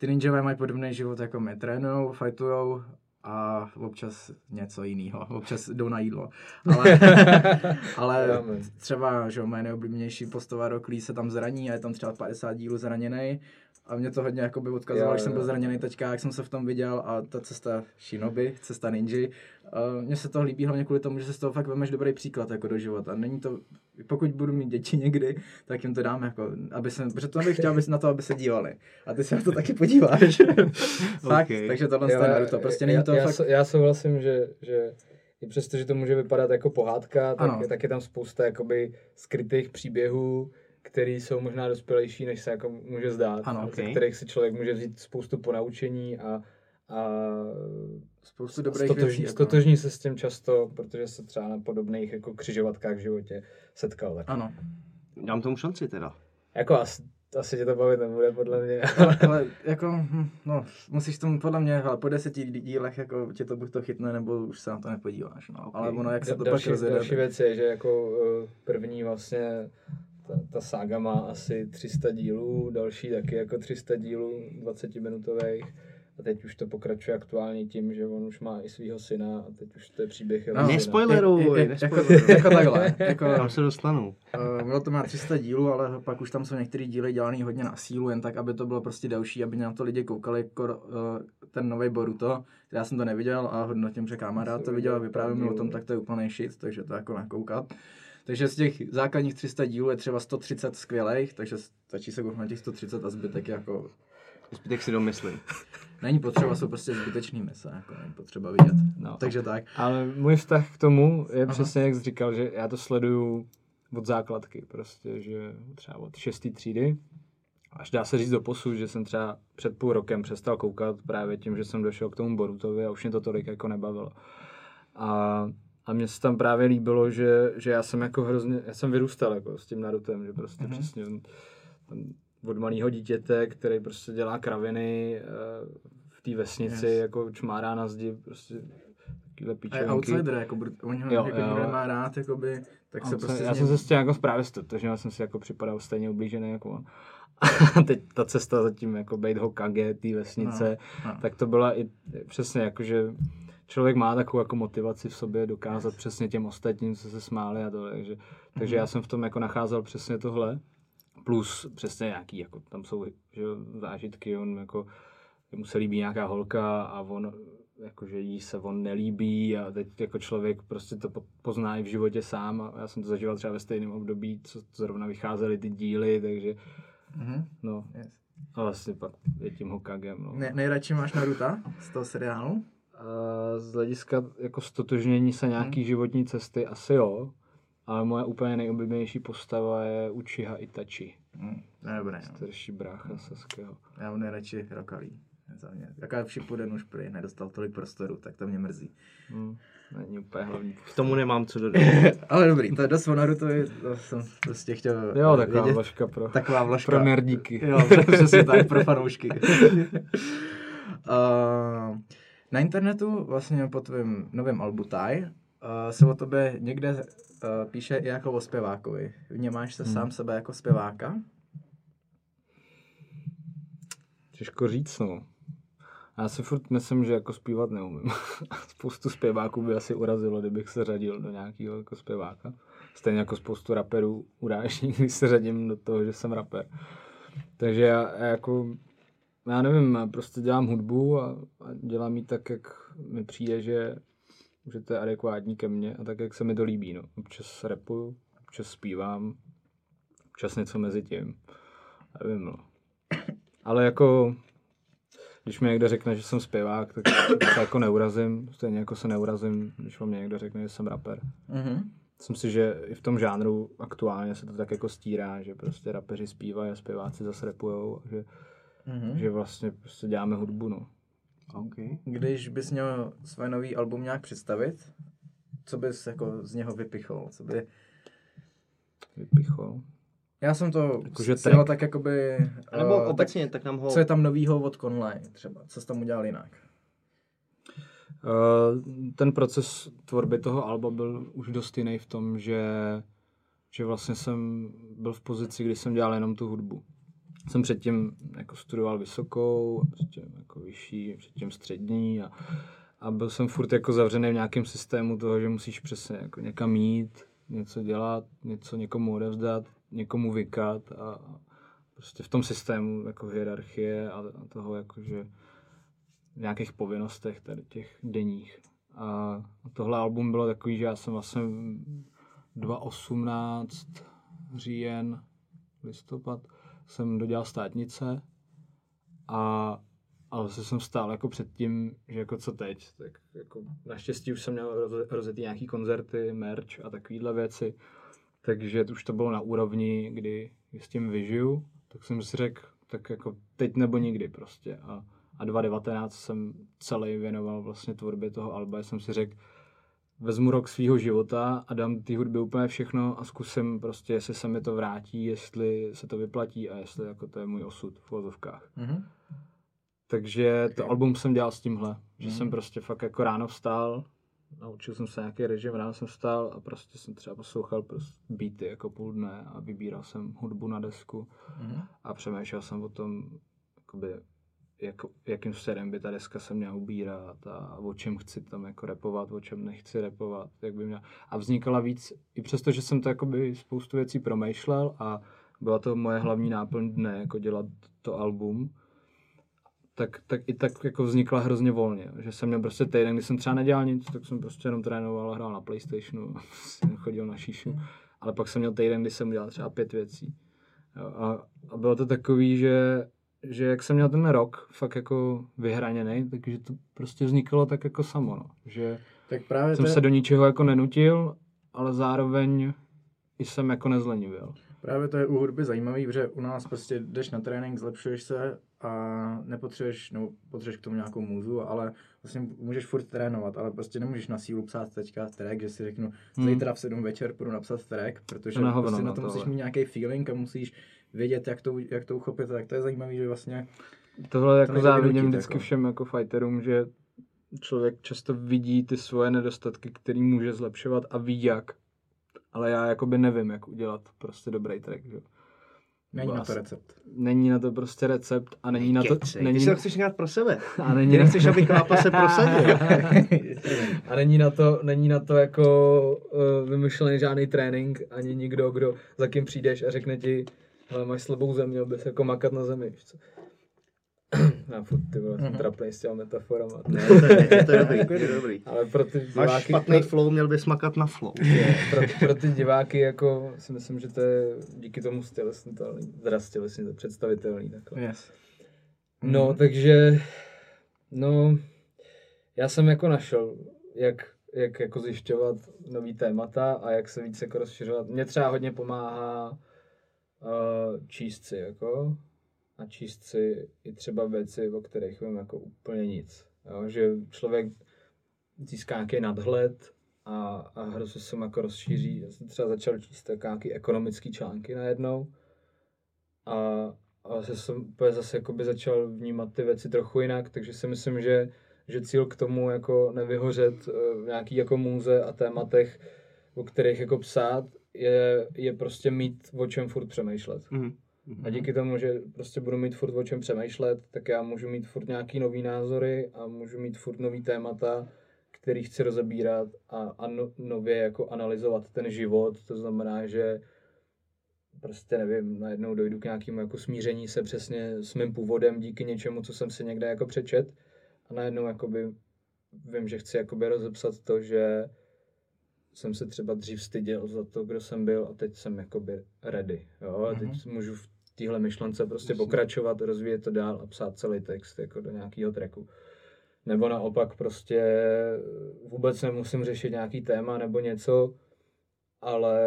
ty ninjové mají podobný život jako my. Trénujou, fightujou a občas něco jiného. Občas jdou na jídlo. Ale, ale třeba, že moje nejoblíbenější postava Rock Lee se tam zraní a je tam třeba 50 dílů zraněný. A mě to hodně jakoby odkazovalo, Jo, když jsem jo. byl zraněný teďka, jak jsem se v tom viděl a ta cesta Shinobi, cesta ninji, uh, mně se to líbí hlavně kvůli tomu, že se z toho fakt vemeš dobrý příklad jako do života. Není to, pokud budu mít děti někdy, tak jim to dám jako, aby se, protože to bych chtěl aby se na to, aby se dívali. A ty se na to taky podíváš. fakt, Ok. takže tohle je Naruto, prostě není to já, fakt... já, já souhlasím, že, že i přesto, že to může vypadat jako pohádka, tak, Ano. tak je tam spousta jakoby skrytých příběhů, které jsou možná dospělejší, než se jako může zdát. Ano, ze ok. kterých si člověk může vzít spoustu ponaučení a, a Spoustu dobrých stotožní, věcí. Jako. stotožní se s tím často, protože se třeba na podobných jako křižovatkách v životě setkal. Tak. Ano. Dám tomu šanci teda. Jako asi, asi tě to bavit nebude, podle mě. ale, jako, hm, no, musíš tomu, podle mě, ale po deseti dí- dílech, jako tě to buď to chytne, nebo už se na to nepodíváš, no. Ok. Ale ono, jak se to pak další, rozjede, další věc je, že jako eh, první vlastně ta, ta sága má asi 300 dílů, další taky jako 300 dílů 20 minutových a teď už to pokračuje aktuálně tím, že on už má i svého syna a teď už to je příběh jeho No. Nespoileruj, Je- je- jako, jako takhle, jako, Tam se dostanu. Uh, bylo to má 300 dílů, ale pak už tam jsou některé díly dělané hodně na sílu, jen tak, aby to bylo prostě delší, aby na to lidi koukali, jako uh, ten nový Boruto. Já jsem to neviděl a hodnotím, že kamarád to viděl a vyprávěl mi o tom, tak to je úplný shit, takže to jako nakoukat. Takže z těch základních 300 dílů je třeba 130 skvělých, takže stačí se kouknout na těch 130 a zbytek je jako Zbytek si domyslím. není potřeba, jsou prostě zbytečný mise, jako není potřeba vidět. No. Takže tak. Ale můj vztah k tomu je Aha. přesně, jak jsi říkal, že já to sleduju od základky, prostě, že třeba od šestý třídy, až dá se říct do posud, že jsem třeba před půl rokem přestal koukat právě tím, že jsem došel k tomu Borutovi a už mě to tolik jako nebavilo. A, a mně se tam právě líbilo, že, že já jsem jako hrozně, já jsem vyrůstal jako s tím Narutem, že prostě Mhm. přesně tam od malého dítěte, který prostě dělá kraviny eh, v té vesnici, Yes. jako čmárá na zdi, prostě takovýhle A je píčovinky. outsider, jako, on ho Jo, jako jo. nemá rád, jakoby, tak se prostě já jsem se s tím jako právě stotožnil, jsem si jako připadal stejně ublížený jako on. A teď ta cesta zatím jako bejt Hokage, té vesnice, No, no. tak to byla i přesně jako, že člověk má takovou jako motivaci v sobě dokázat přesně těm ostatním, co se smáli a to, takže, takže Mhm. já jsem v tom jako nacházel přesně tohle. Plus přesně nějaký, jako tam jsou že, zážitky, on jako, mu se líbí nějaká holka a on jakože jí se on nelíbí a teď jako člověk prostě to po- pozná i v životě sám a já jsem to zažíval třeba ve stejném období, co zrovna vycházely ty díly, takže Mhm. no Yes. a vlastně pak je tím Hokagem, no. Ne, nejradši máš Naruta z toho seriálu? Z hlediska jako stotožnění se nějaký životní cesty asi jo, ale moje úplně nejoblíbenější postava je Uchiha Itachi, Hm, to je dobré, no. starší brácha Sasukeho. Já mám nejradši Rokalí. Za mě. Jaká Shippuden už prý nedostal tolik prostoru, tak to mě mrzí. Hmm, není úplně hlavní. K tomu nemám co dodat. Ale dobrý, to je dost o Narutovi, to jsem prostě chtěl Jo, taková vědět. vložka pro, Taková vložka. pro nerdíky. Jo, přesně tak, pro fanoušky. uh, na internetu, vlastně po tvém novém albu Tai, uh, se o tobě někde uh, píše i jako o zpěvákovi. Vnímáš se Hmm. sám sebe jako zpěváka? Těžko říct, no. Já si furt myslím, že jako zpívat neumím. spoustu zpěváků by asi urazilo, kdybych se řadil do nějakého jako zpěváka. Stejně jako spoustu raperů uráží, když se řadím do toho, že jsem rapper. Takže já, já jako, já nevím, prostě dělám hudbu a, a dělám ji tak, jak mi přijde, že, že to je adekvátní ke mně a tak, jak se mi to líbí. No. Občas rapuju, občas zpívám, občas něco mezi tím. Nevím, no. Ale jako, když mi někdo řekne, že jsem zpěvák, tak se jako neurazím. Stejně jako se neurazím, když o mě někdo řekne, že jsem rapper. Mhm. Myslím si, že i v tom žánru aktuálně se to tak jako stírá, že prostě rapeři zpívají a zpěváci zase rapujou. Že, Mhm. že vlastně prostě děláme hudbu, no. Okay. Když bys měl své nový album nějak představit, co bys jako z něho vypichl? Co by... Vypichol. Já jsem to Jakože track. tak jakoby... Nebo eh, obecně, tak nám ho... Tak, co je tam novýho od Conlay třeba? Co jsi tam udělal jinak? Uh, ten proces tvorby toho alba byl už dost jiný v tom, že, že vlastně jsem byl v pozici, kdy jsem dělal jenom tu hudbu. Jsem předtím jako studoval vysokou, předtím jako vyšší, předtím střední a, a byl jsem furt jako zavřený v nějakém systému toho, že musíš přesně jako někam jít, něco dělat, něco někomu odevzdat, někomu vykat a a prostě v tom systému jako hierarchie a, a toho jako, že v nějakých povinnostech tady těch denních. A tohle album bylo takový, že já jsem vlastně 2018 říjen, listopad, jsem dodělal státnice a ale vlastně jsem stál jako před tím, že jako co teď, tak jako naštěstí už jsem měl rozjetý nějaký koncerty, merch a takovéhle věci, takže už to bylo na úrovni, kdy s tím vyžiju, tak jsem si řekl, tak jako teď nebo nikdy prostě. A, a 2019 jsem celý věnoval vlastně tvorbě toho alba, jsem si řekl, vezmu rok svého života a dám té hudby úplně všechno a zkusím prostě, jestli se mi to vrátí, jestli se to vyplatí a jestli jako to je můj osud v uvozovkách. Mhm. Takže to Ok. album jsem dělal s tímhle, že Mhm. jsem prostě fakt jako ráno vstal, naučil jsem se nějaký režim, ráno jsem vstal a prostě jsem třeba poslouchal prostě beaty jako půl dne a vybíral jsem hudbu na desku Mhm. a přemýšlel jsem o tom, jakoby, jak, jakým směrem by ta deska se měla ubírat a o čem chci tam jako repovat, o čem nechci repovat, jak by měla. A vznikala víc, i přesto, že jsem to jakoby spoustu věcí promýšlel a byla to moje hlavní náplň dne, jako dělat to album, tak, tak i tak jako vznikla hrozně volně. Že jsem měl prostě týden, kdy jsem třeba nedělal nic, tak jsem prostě jenom trénoval, hrál na Playstationu, chodil na šíšu. Ale pak jsem měl týden, kdy jsem dělal třeba pět věcí. A, a bylo to takový, že, že jak jsem měl ten rok fakt jako vyhraněný, takže to prostě vzniklo tak jako samo, no. Že Tak právě jsem to je- se do ničeho jako nenutil, ale zároveň i jsem jako nezlenivil. Právě to je u hudby zajímavý, protože u nás prostě jdeš na trénink, zlepšuješ se a nepotřebuješ, nebo potřebuješ k tomu nějakou můzu, ale vlastně můžeš furt trénovat, ale prostě nemůžeš na sílu psát teďka track, že si řeknu, Hmm. zítra v 7 večer půjdu napsat track, protože To na prostě no, na to tohle. musíš mít nějaký feeling a musíš vědět, jak to, jak to uchopit, tak to je zajímavý, že vlastně Tohle jako nejde závidím vždycky jako. všem jako fighterům, že člověk často vidí ty svoje nedostatky, který může zlepšovat a ví jak. Ale já jakoby nevím, jak udělat prostě dobrý track, že? jo. není na to recept. Není na to prostě recept a není na to... Není, Ty si ho chceš nechat pro sebe. a není Ty na, nechceš, aby Klápa se prosadil. a není na to, není na to jako uh, vymyšlený žádný trénink, ani nikdo, kdo za kým přijdeš a řekne ti, hele, máš slabou zem, měl bys jako makat na zemi, víš co? Já furt ty vole, jsem Mhm. trapnej s těma metaforama. Ne, to je, to je dobrý, to je dobrý. Ale pro ty Máš diváky, špatný flow, měl bys makat na flow. pro, pro ty diváky jako si myslím, že to je díky tomu stělesnitelný, teda stělesnitelný, představitelný takhle. Yes. No, Mhm. takže, no, já jsem jako našel, jak, jak jako zjišťovat nový témata a jak se víc jako rozšiřovat. Mně třeba hodně pomáhá uh, číst si, jako, a číst si i třeba věci, o kterých vím jako úplně nic. Jo? Že člověk získá nějaký nadhled a, a hrozně se jako rozšíří. Já jsem třeba začal číst tak nějaký ekonomický články najednou a, a zase jsem úplně zase jakoby začal vnímat ty věci trochu jinak, takže si myslím, že, že cíl k tomu jako nevyhořet eh, v nějaký jako můze a tématech, o kterých jako psát, je, je prostě mít o čem furt přemýšlet. Mhm. A díky tomu, že prostě budu mít furt o čem přemýšlet, tak já můžu mít furt nějaký nový názory a můžu mít furt nový témata, který chci rozebírat a, a no, nově jako analyzovat ten život. To znamená, že prostě nevím, najednou dojdu k nějakému jako smíření se přesně s mým původem díky něčemu, co jsem si někde jako přečet a najednou jakoby vím, že chci jakoby rozepsat to, že jsem se třeba dřív styděl za to, kdo jsem byl a teď jsem jakoby ready, jo, a teď můžu v téhle myšlence prostě pokračovat, rozvíjet to dál a psát celý text jako do nějakého tracku. Nebo naopak prostě vůbec nemusím řešit nějaký téma nebo něco, ale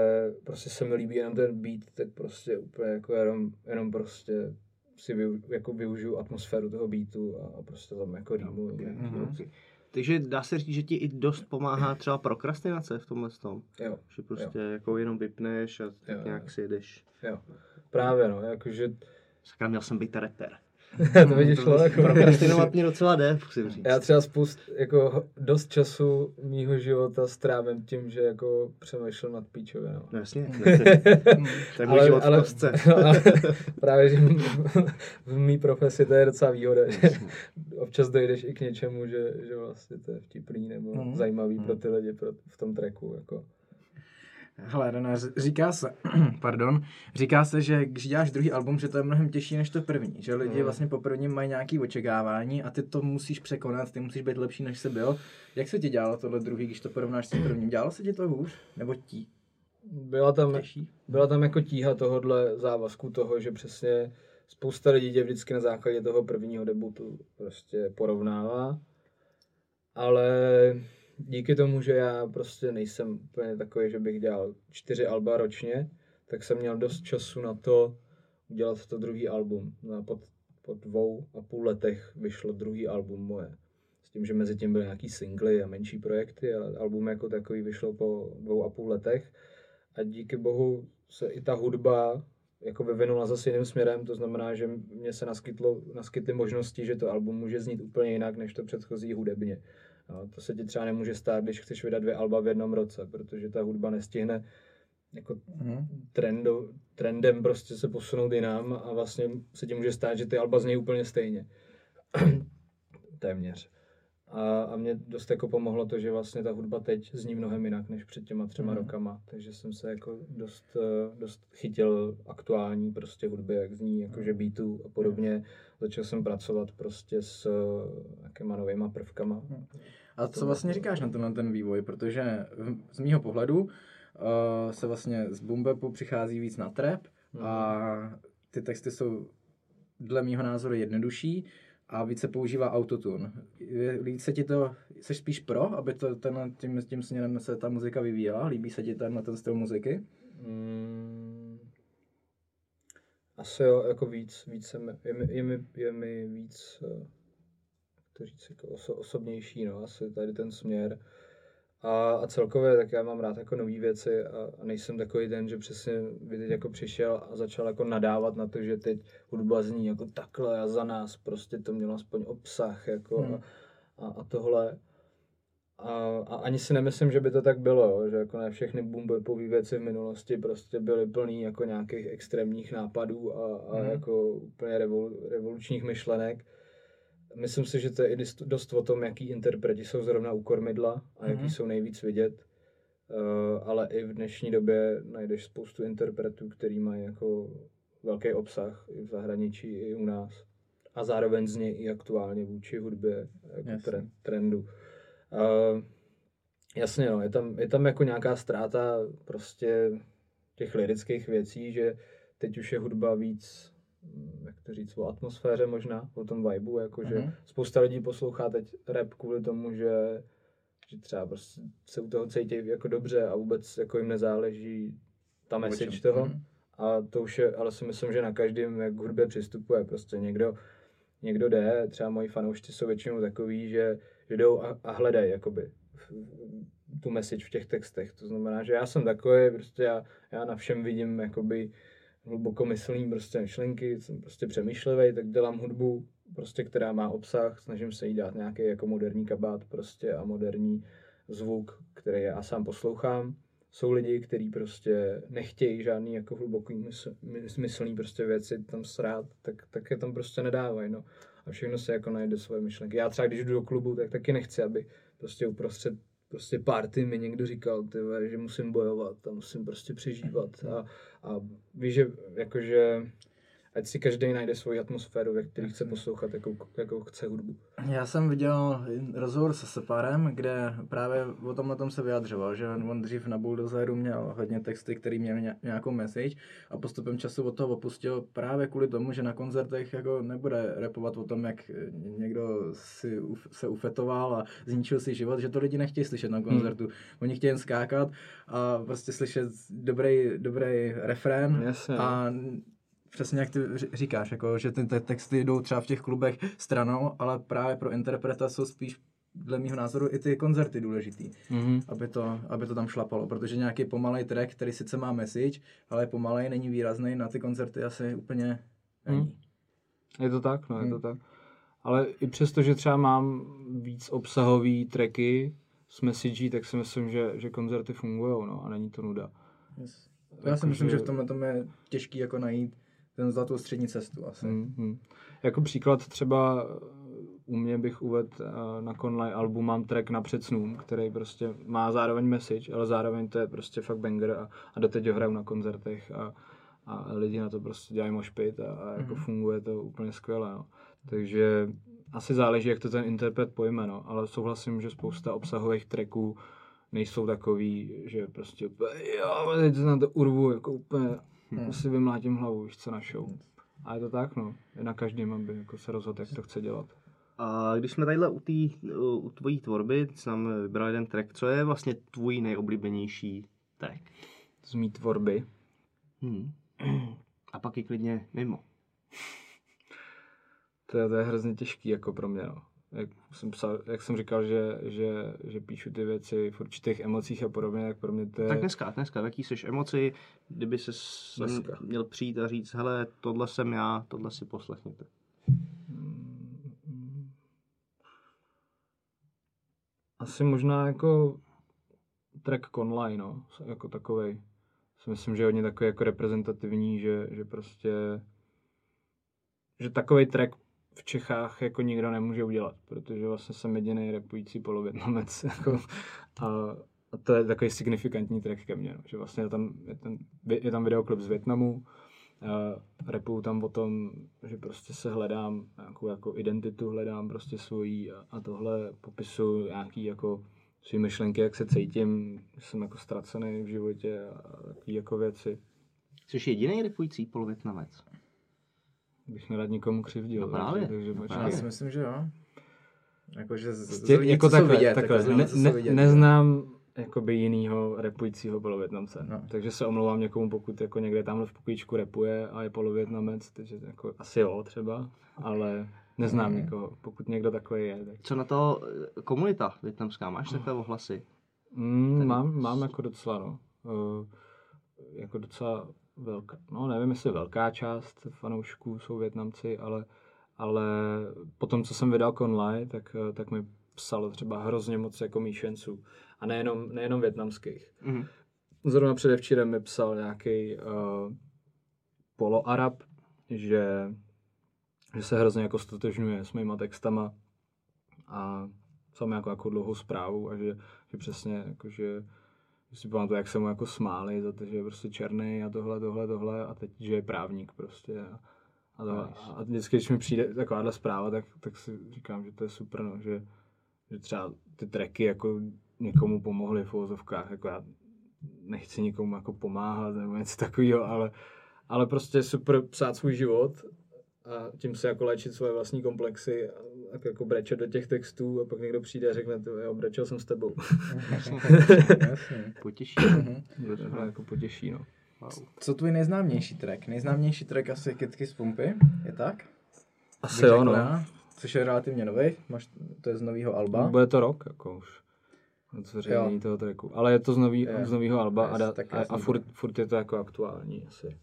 prostě se mi líbí jenom ten beat, tak prostě úplně jako jenom, jenom prostě si vyu, jako využiju atmosféru toho beatu a, a prostě tam jako rýmu. Okay. Mm-hmm. Takže dá se říct, že ti i dost pomáhá třeba prokrastinace v tomhle tom. Jo. Že prostě jo. jako jenom vypneš a tak Jo, nějak jo. si jedeš. Jo, právě no, jakože Sakra, měl jsem být rapper. to by ti šlo jako... Prokrastinovat mě docela jde, musím říct. Já třeba spust, jako dost času mýho života strávím tím, že jako přemýšlím nad píčovinou. No jasně. to je můj život v kostce. ale právě, že v mý profesi to je docela výhoda, že občas dojdeš i k něčemu, že, že vlastně to je vtipný nebo Mhm. zajímavý pro ty lidi pro, v tom tracku. Jako. Hele, René, říká se, pardon, říká se, že když děláš druhý album, že to je mnohem těžší než to první, že lidi Mm. vlastně po prvním mají nějaké očekávání a ty to musíš překonat, ty musíš být lepší, než jsi byl. Jak se ti dělalo tohle druhý, když to porovnáš s tím prvním? Dělalo se ti to hůř? Nebo tí? Byla tam, Těžší? byla tam jako tíha tohohle závazku toho, že přesně spousta lidí tě vždycky na základě toho prvního debutu prostě porovnává. Ale díky tomu, že já prostě nejsem úplně takový, že bych dělal čtyři alba ročně, tak jsem měl dost času na to udělat to druhý album. No a po, po dvou a půl letech vyšlo druhý album moje. S tím, že mezi tím byly nějaký singly a menší projekty, ale album jako takový vyšlo po dvou a půl letech a díky bohu se i ta hudba jako vyvinula zase jiným směrem, to znamená, že mě se naskytlo, naskytly možnosti, že to album může znít úplně jinak, než to předchozí hudebně. No, to se ti třeba nemůže stát, když chceš vydat dvě alba v jednom roce, protože ta hudba nestihne jako Mhm. trendo, trendem prostě se posunout jinam a vlastně se ti může stát, že ty alba znějí úplně stejně. Téměř. A, a mě dost jako pomohlo to, že vlastně ta hudba teď zní mnohem jinak než před těma třema Mhm. rokama, takže jsem se jako dost, eh, dost chytil aktuální prostě hudby, jak zní, jakože beatů a podobně. Začal jsem pracovat prostě s eh, nějakýma novýma prvkama. A co vlastně říkáš na tenhle ten vývoj? Protože z mýho pohledu uh, se vlastně z bumbepu přichází víc na trap a ty texty jsou dle mýho názoru jednodušší a více používá autotune. Líbí se ti to, jsi spíš pro, aby to tenhle, tím, tím směrem se ta muzika vyvíjela? Líbí se ti tenhle ten styl muziky? Mm, asi jo, jako víc, víc se je, mi, je, mi, je mi víc, eh, to říct, jako oso, osobnější, no, asi tady ten směr. A, a celkově tak já mám rád jako nové věci a, a nejsem takový ten, že přesně by teď jako přišel a začal jako nadávat na to, že teď hudba zní jako takhle a za nás prostě to mělo aspoň obsah jako Hmm. a, a, a tohle. A, a ani si nemyslím, že by to tak bylo, že jako ne všechny boombapové věci v minulosti prostě byly plný jako nějakých extrémních nápadů a, a Mhm. jako úplně revol, revolučních myšlenek. Myslím si, že to je i dost- o tom, jaký interpreti jsou zrovna u kormidla a jaký Mhm. jsou nejvíc vidět. Uh, ale i v dnešní době najdeš spoustu interpretů, který mají jako velký obsah i v zahraničí, i u nás. A zároveň zní i aktuálně vůči hudbě jako Jasně. trend, trendu. Uh, jasně, no, je tam, je tam jako nějaká ztráta prostě těch lirických věcí, že teď už je hudba víc, jak to říct, o atmosféře možná, o tom vibu, jako že Mhm. spousta lidí poslouchá teď rap kvůli tomu, že, že třeba prostě se u toho cítí jako dobře a vůbec jako jim nezáleží ta message toho. Mhm. A to už je, ale si myslím, že na každém, jak k hudbě přistupuje, prostě někdo, někdo jde, třeba moji fanoušci jsou většinou takový, že, že jdou a, a hledají jakoby tu message v těch textech. To znamená, že já jsem takový, prostě já, já na všem vidím jakoby hlubokomyslný prostě myšlenky, jsem prostě přemýšlivý, tak dělám hudbu, prostě, která má obsah, snažím se jí dát nějaký jako moderní kabát prostě a moderní zvuk, který já sám poslouchám. Jsou lidi, kteří prostě nechtějí žádný jako hluboký mysl, smyslný prostě věci tam srát, tak, tak je tam prostě nedávají, no. A všechno se jako najde svoje myšlenky. Já třeba, když jdu do klubu, tak taky nechci, aby prostě uprostřed prostě party mi někdo říkal, ty vole, že musím bojovat a musím prostě přežívat. A, a víš, že jakože ať si každý najde svoji atmosféru, ve které chce poslouchat, jakou, jakou chce hudbu. Já jsem viděl rozhovor se Separem, kde právě o tomhle tom se vyjadřoval, že on dřív na Bulldozeru měl hodně texty, který měl ně- nějakou message a postupem času od toho opustil právě kvůli tomu, že na koncertech jako nebude repovat o tom, jak někdo si uf- se ufetoval a zničil si život, že to lidi nechtějí slyšet na koncertu. Oni chtějí jen skákat a prostě slyšet dobrý, dobrý refrén Jasně. a přesně jak ty říkáš, jako, že ty te- texty jdou třeba v těch klubech stranou, ale právě pro interpretaci jsou spíš dle mého názoru i ty koncerty důležitý, Mhm. aby to, aby to tam šlapalo, protože nějaký pomalej track, který sice má message, ale pomalej není výrazný, na ty koncerty asi úplně není. Hmm. Je to tak, no, je to Hmm. tak. Ale i přesto, že třeba mám víc obsahový tracky s messagí, tak si myslím, že, že koncerty fungují, no, a není to nuda. Yes. Já si Jako, myslím, že že- v tomhle tom je těžký jako najít ten zlatou střední cestu asi. Hmm, hmm. Jako příklad třeba eh, u mě bych uvedl eh, na Conlay albu mám track na předsnům, který prostě má zároveň message, ale zároveň to je prostě fakt banger a, a doteď ho hraju na koncertech a, a lidi na to prostě dělají mošpit a, a jako Mhm. funguje to úplně skvěle. No. Takže asi záleží, jak to ten interpret pojme, no. ale souhlasím, že spousta obsahových tracků nejsou takový, že prostě jo, teď se na to urvu, jako úplně Hmm. si vymlátím hlavu, víš co, na show. A je to tak, no. Je na každém, aby jako se rozhodl, jak to chce dělat. A když jsme tadyhle u, tý, u tvojí tvorby, jsi nám vybral jeden track, co je vlastně tvůj nejoblíbenější track? Z mý tvorby. Hmm. A pak i klidně mimo. To je, to je hrozně těžký jako pro mě, no. Jak jsem, psal, jak jsem říkal, že, že, že píšu ty věci v určitých emocích a podobně, tak pro mě to je... Tak dneska, dneska, v jaký jsi emoci, kdyby se měl přijít a říct, hele, tohle jsem já, tohle si poslechněte. Asi možná jako track Conline, no, jako takovej. Si myslím, že je hodně takový jako reprezentativní, že, že prostě že takový track v Čechách jako nikdo nemůže udělat, protože vlastně jsem jediný repující polovětnamec. Jako, a, a, to je takový signifikantní track ke mně, no, že vlastně je tam, je, ten, je tam videoklip z Větnamu, repuju tam o tom, že prostě se hledám nějakou jako identitu, hledám prostě svojí a, a tohle popisuju nějaký jako svý myšlenky, jak se cítím, že jsem jako ztracený v životě a takové jako věci. Jsi jediný repující polovětnamec. Bych nerad nikomu křivdil. No právě, takže, no takže Já právě. si myslím, že jo. Jakože z, z, Prostě z, jako takhle, vidět, takhle. jako z- Ne, ne, vidět, neznám jakoby jinýho repujícího polovětnamce. No. Takže se omlouvám někomu, pokud jako někde tamhle v pokojíčku repuje a je polovětnamec, takže jako asi jo třeba, ale neznám Mhm. nikoho. Pokud někdo takový je, tak Co na to eh, komunita větnamská? Máš takové ohlasy? Mm, mám, mám jako docela, no. Uh, jako docela velká, no nevím, jestli velká část fanoušků jsou Větnamci, ale, ale po tom, co jsem vydal Conlay, tak, eh, tak mi psalo třeba hrozně moc jako míšenců. A nejenom, nejenom větnamských. Mhm. Zrovna předevčírem mi psal nějaký uh, poloarab, že, že se hrozně jako stotožňuje s mýma textama a psal mi jako, jako dlouhou zprávu a že, že přesně jako, že si pamatuju, jak se mu jako smáli za to, že je prostě černý a tohle, tohle, tohle a teď, že je právník prostě a, a, to, a vždycky, když mi přijde takováhle zpráva, tak, tak si říkám, že to je super, no, že, že třeba ty tracky jako někomu pomohly v uvozovkách, jako já nechci nikomu jako pomáhat nebo něco takového, ale, ale prostě je super psát svůj život a tím se jako léčit svoje vlastní komplexy a tak jako brečet do těch textů a pak někdo přijde a řekne, to, jo, brečel jsem s tebou. Jasně. Potěší. to takhle jako potěší, no. Co tvůj nejznámější track? Nejznámější track asi Kitky z Pumpy, je tak? Asi Bych jo, no. já, Což je relativně nový, máš, to je z nového alba. Bude to rok, jako už. Zveřejnění Jo. toho tracku. Ale je to z, nový, Je. z nového alba a, Yes, da, tak a, a furt, furt, je to jako aktuální asi.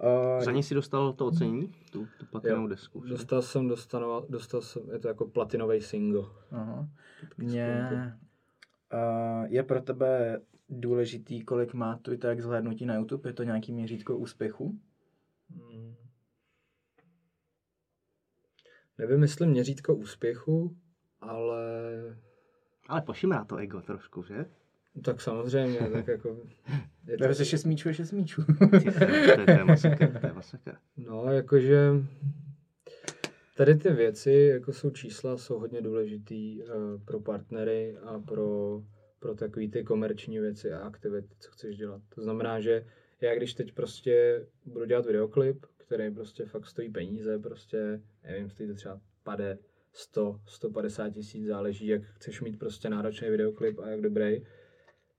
Uh, Za ní si dostal to ocenění? Tu, tu platinovou Jo. desku. že? Dostal jsem, dostal, dostal jsem, je to jako platinový single. Aha. Mě, uh, je pro tebe důležitý, kolik má tvůj track zhlédnutí na YouTube? Je to nějaký měřítko úspěchu? Hmm. Nevím, jestli měřítko úspěchu, ale Ale pošimrá to ego trošku, že? Tak samozřejmě, tak jako... Je To se šest míčů je šest míčů. Ty, to, je, to je masakr, to je masakr. No, jakože tady ty věci, jako jsou čísla, jsou hodně důležitý uh, pro partnery a pro, pro takové ty komerční věci a aktivity, co chceš dělat. To znamená, že já když teď prostě budu dělat videoklip, který prostě fakt stojí peníze, prostě, nevím, stojí to třeba pade 100, 150 tisíc, záleží, jak chceš mít prostě náročný videoklip a jak dobrý,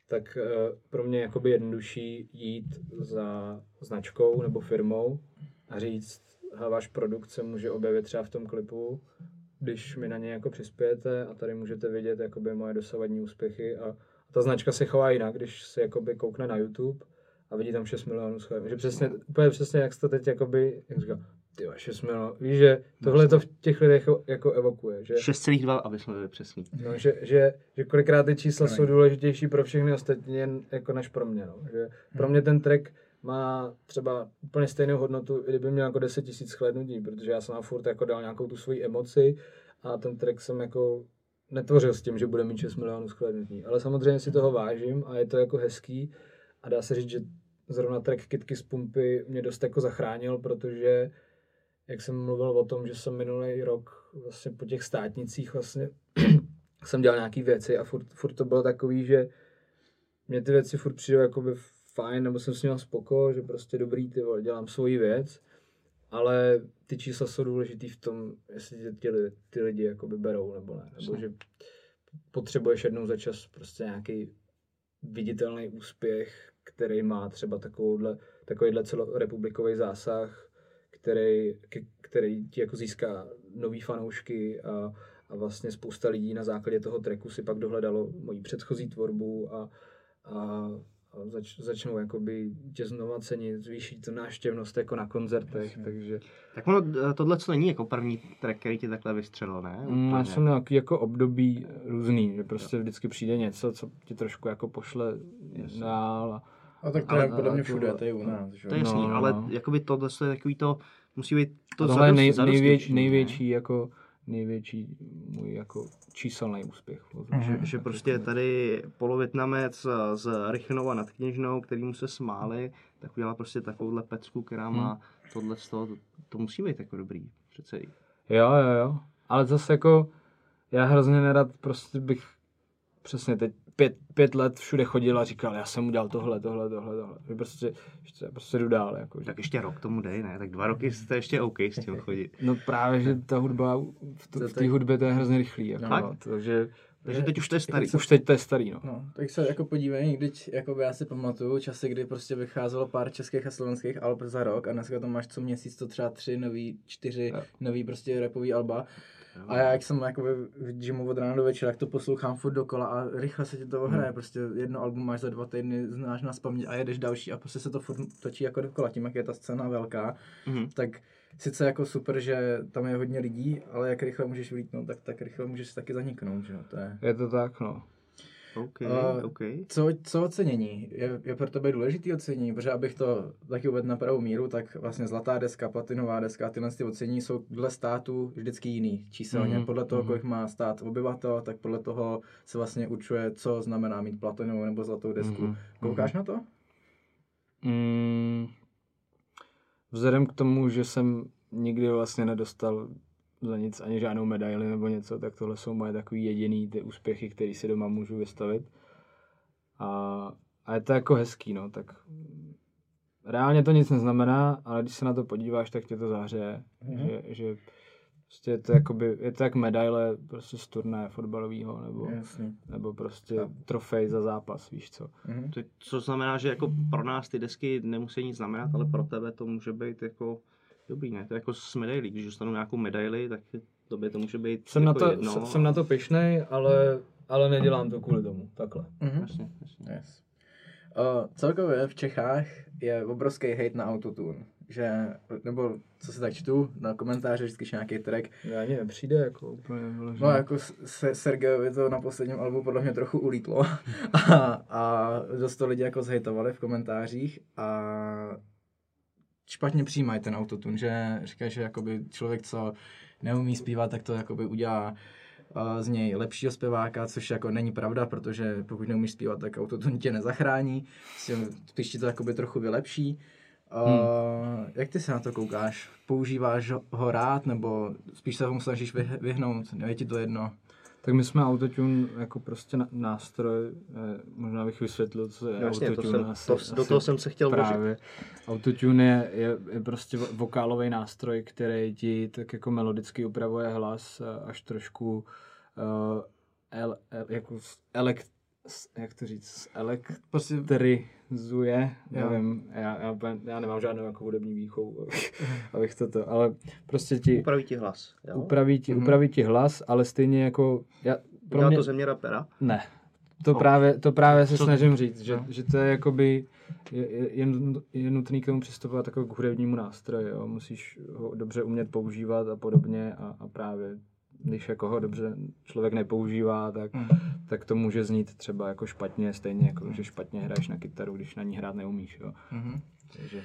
tak eh, pro mě je jakoby jednodušší jít za značkou nebo firmou a říct, "Hele, váš produkt se může objevit třeba v tom klipu, když mi na ně jako přispějete a tady můžete vidět jakoby moje dosavadní úspěchy a ta značka se chová jinak, když se jakoby koukne na YouTube a vidí tam 6 milionů shledů. Že přesně, úplně přesně jak jsi to teď jakoby, jak říkal, ty 6 milionů, víš, že tohle to v těch lidech jako evokuje, že 6,2, aby jsme byli přesní. No, že, že, že kolikrát ty čísla jsou důležitější pro všechny ostatní, jen jako než pro mě. No. Že pro mě ten track má třeba úplně stejnou hodnotu, i kdyby měl jako 10 000 shlédnutí, protože já jsem na furt jako dal nějakou tu svoji emoci a ten track jsem jako netvořil s tím, že bude mít 6 milionů shlédnutí. Ale samozřejmě si toho vážím a je to jako hezký a dá se říct, že zrovna track Kitky z Pumpy mě dost jako zachránil, protože jak jsem mluvil o tom, že jsem minulý rok vlastně po těch státnicích vlastně jsem dělal nějaký věci a furt, furt to bylo takový, že mě ty věci furt přijdou jakoby fajn, nebo jsem s měl spoko, že prostě dobrý, ty vole, dělám svoji věc, ale ty čísla jsou důležitý v tom, jestli tě ty, ty lidi jakoby berou nebo ne, nebo že potřebuješ jednou za čas prostě nějaký viditelný úspěch, který má třeba takovouhle, takovýhle celorepublikový zásah, který, který ti jako získá nový fanoušky a, a vlastně spousta lidí na základě toho tracku si pak dohledalo moji předchozí tvorbu a, a, a zač, začnou jakoby tě znova cenit, zvýší to návštěvnost jako na koncertech, takže Tak ono, eh, tohle co není jako první track, který ti takhle vystřelil, ne? Mm, já Úplně. jsem nějaký jako období různý, že prostě vždycky přijde něco, co ti trošku jako pošle dál a A tak to Ale- je podle mě ale všude, to- to je u nás. že. To je jasný, No, ale no. jakoby tohle je takový to, musí být to tohle je nej, největší, ne? největší jako největší můj jako číselný úspěch. Že, že prostě tady polovětnamec z Rychnova nad Kněžnou, kterýmu se smáli, tak udělá prostě takovouhle pecku, která má tohle z toho, to, to musí být jako dobrý, přece. Jo, jo, jo. Ale zase jako já hrozně nerad prostě bych přesně teď pět, pět let všude chodil a říkal, já jsem udělal tohle, tohle, tohle, tohle. Že prostě, ještě, prostě jdu dál. Jako, že. Tak ještě rok tomu dej, ne? Tak dva roky jste ještě OK s tím chodit. No právě, že ta hudba, v, t- v té hudbě to je hrozně rychlý. Jako, no, takže Takže teď už to je starý. už teď to je starý, no. No, tak se jako podívej, když jako já si pamatuju časy, kdy prostě vycházelo pár českých a slovenských alb za rok a dneska to máš co měsíc, to třeba tři nový, čtyři Jo. nový prostě rapový alba. A já, jak jsem jakoby v gymu od rána do večera, tak to poslouchám furt dokola a rychle se ti to ohraje. Prostě jedno album máš za dva týdny, znáš na spaměť a jedeš další a prostě se to furt točí jako dokola. Tím, jak je ta scéna velká, Mhm. tak sice jako super, že tam je hodně lidí, ale jak rychle můžeš vlítnout, tak, tak rychle můžeš taky zaniknout, že jo. To je... Je to tak, no. OK, Eh, OK. Co, co ocenění? Je, je pro tebe důležitý ocenění? Protože abych to taky uvedl na pravou míru, tak vlastně zlatá deska, platinová deska, tyhle ty ocenění jsou dle státu vždycky jiný číselně. Mhm, Podle toho, mhm. kolik má stát obyvatel, tak podle toho se vlastně určuje, co znamená mít platinovou nebo zlatou desku. Mhm, Koukáš na to? Mm, vzhledem k tomu, že jsem nikdy vlastně nedostal za nic ani žádnou medaili nebo něco, tak tohle jsou moje takový jediný ty úspěchy, které si doma můžu vystavit. A, a je to jako hezký, no, tak reálně to nic neznamená, ale když se na to podíváš, tak tě to zahřeje, Mhm. že, že prostě je to, jakoby, je to jak medaile prostě z turnaje fotbalového, nebo, Jasně. nebo prostě trofej za zápas, víš co. Mhm. To, co znamená, že jako pro nás ty desky nemusí nic znamenat, ale pro tebe to může být jako dobrý, ne? To je jako s medailí, když dostanu nějakou medaili, tak tobě to může být Jsem, jako na to, jedno. jsem, jsem na to pišnej, ale, ale nedělám to kvůli tomu, takhle. Mhm. Jasně, jasně. Yes. Uh, celkově v Čechách je obrovský hate na autotune. Že, nebo co se tak čtu na komentáře, vždycky je nějaký track, Já ani nepřijde jako úplně vyloženě. No jako se Sergejovi to na posledním albu podle mě trochu ulítlo a, a dost to lidi jako zhejtovali v komentářích a špatně přijímají ten autotune, že říkají, že jakoby člověk, co neumí zpívat, tak to jakoby udělá uh, z něj lepšího zpěváka, což jako není pravda, protože pokud neumíš zpívat, tak autotune tě nezachrání, spíš ti to jakoby trochu vylepší. Uh, Jak ty se na to koukáš? Používáš ho rád, nebo spíš se ho snažíš vyh- vyhnout? Je ti to jedno? Tak my jsme autotune jako prostě nástroj, eh, možná bych vysvětlil, co je to autotune. jsem, asi- to, asi do toho jsem se chtěl vložit. Právě. Autotune je, je, je prostě vo- vokálový nástroj, který ti tak jako melodicky upravuje hlas až trošku uh, el, el, jako s- elek, s- jak to říct, Prostě elektrizuje, Jo. nevím, já, já, já nemám žádnou jako hudební výchovu, abych to to, ale prostě ti Upraví ti hlas. Jo? upraví ti, Mhm. upraví ti hlas, ale stejně jako, já, pro Dělá mě, to země rapera? ne, to No. právě, to právě se Co- snažím říct, že, no. že to je jakoby, je, je, je, je nutný k tomu přistupovat jako k hudebnímu nástroji, jo. musíš ho dobře umět používat a podobně a, a právě když jako ho dobře člověk nepoužívá, tak, Mm. tak to může znít třeba jako špatně, stejně jako, že špatně hraješ na kytaru, když na ní hrát neumíš, jo. Mhm. Takže,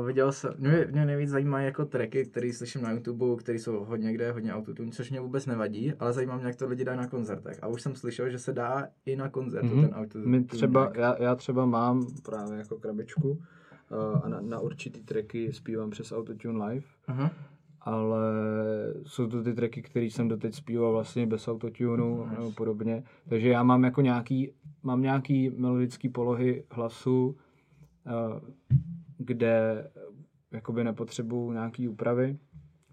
Uh, viděl jsem, mě, mě nejvíc zajímají jako tracky, které slyším na YouTube, které jsou hodně kde, hodně autotune, což mě vůbec nevadí, ale zajímá mě, jak to lidi dají na koncertech. A už jsem slyšel, že se dá i na koncertu Mhm. ten autotune. My třeba, track. já, já třeba mám právě jako krabičku uh, a na, na určitý tracky zpívám přes Autotune Live, Aha. Ale jsou to ty tracky, které jsem doteď zpíval vlastně bez autotunu nebo podobně. Takže já mám jako nějaký, mám nějaký melodický polohy hlasu, eh, kde jakoby nepotřebuju nějaký úpravy,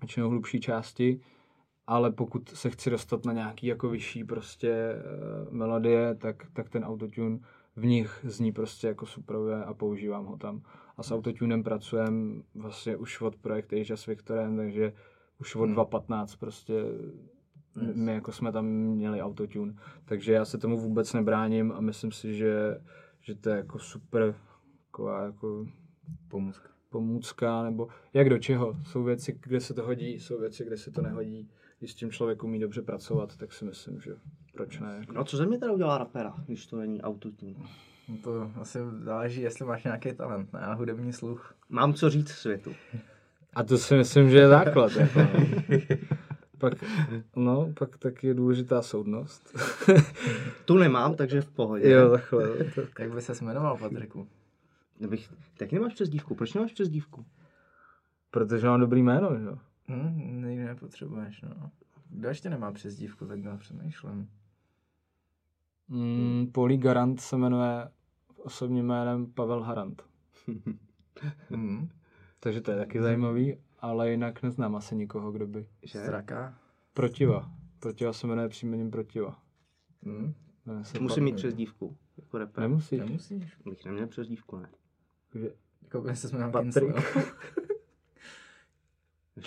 většinou hlubší části, ale pokud se chci dostat na nějaký jako vyšší prostě eh, melodie, tak, tak ten autotune v nich zní prostě jako superové a používám ho tam. A s autotunem pracujem vlastně už od projektu Asia s Viktorem, takže už od Hmm. 2015 prostě my jako jsme tam měli autotune. Takže já se tomu vůbec nebráním a myslím si, že, že to je jako super taková jako Pomůcka. pomůcka, nebo jak do čeho. Jsou věci, kde se to hodí, jsou věci, kde se to nehodí. Když s tím člověk umí dobře pracovat, tak si myslím, že proč ne. Jako. No co země teda udělá rapera, když to není autotune? No to asi záleží, jestli máš nějaký talent, ne? A hudební sluch. Mám co říct světu. A to si myslím, že je základ. Jako, no. pak, no, pak taky je důležitá soudnost. Tu nemám, takže v pohodě. jo, takhle. To, Jak by se jmenoval, Patriku? Bych, tak nemáš přezdívku, proč nemáš přezdívku? protože mám dobrý jméno, že jo. Hm, nikdy nepotřebuješ, no. Kdo ještě nemá přezdívku, tak já přemýšlím. Mm, Polí Garant se jmenuje osobním jménem Pavel Harant. Hm, Takže to je taky zajímavý, ale jinak neznám asi nikoho, kdo by. Že? Straka. Protiva. Protiva se jmenuje příjmením Protiva. Se Musím mít přezdívku. Jako rapper. Nemusíš. nemusíš. Bych neměl přezdívku, ne. Takže Jako by se jmenoval Patrik.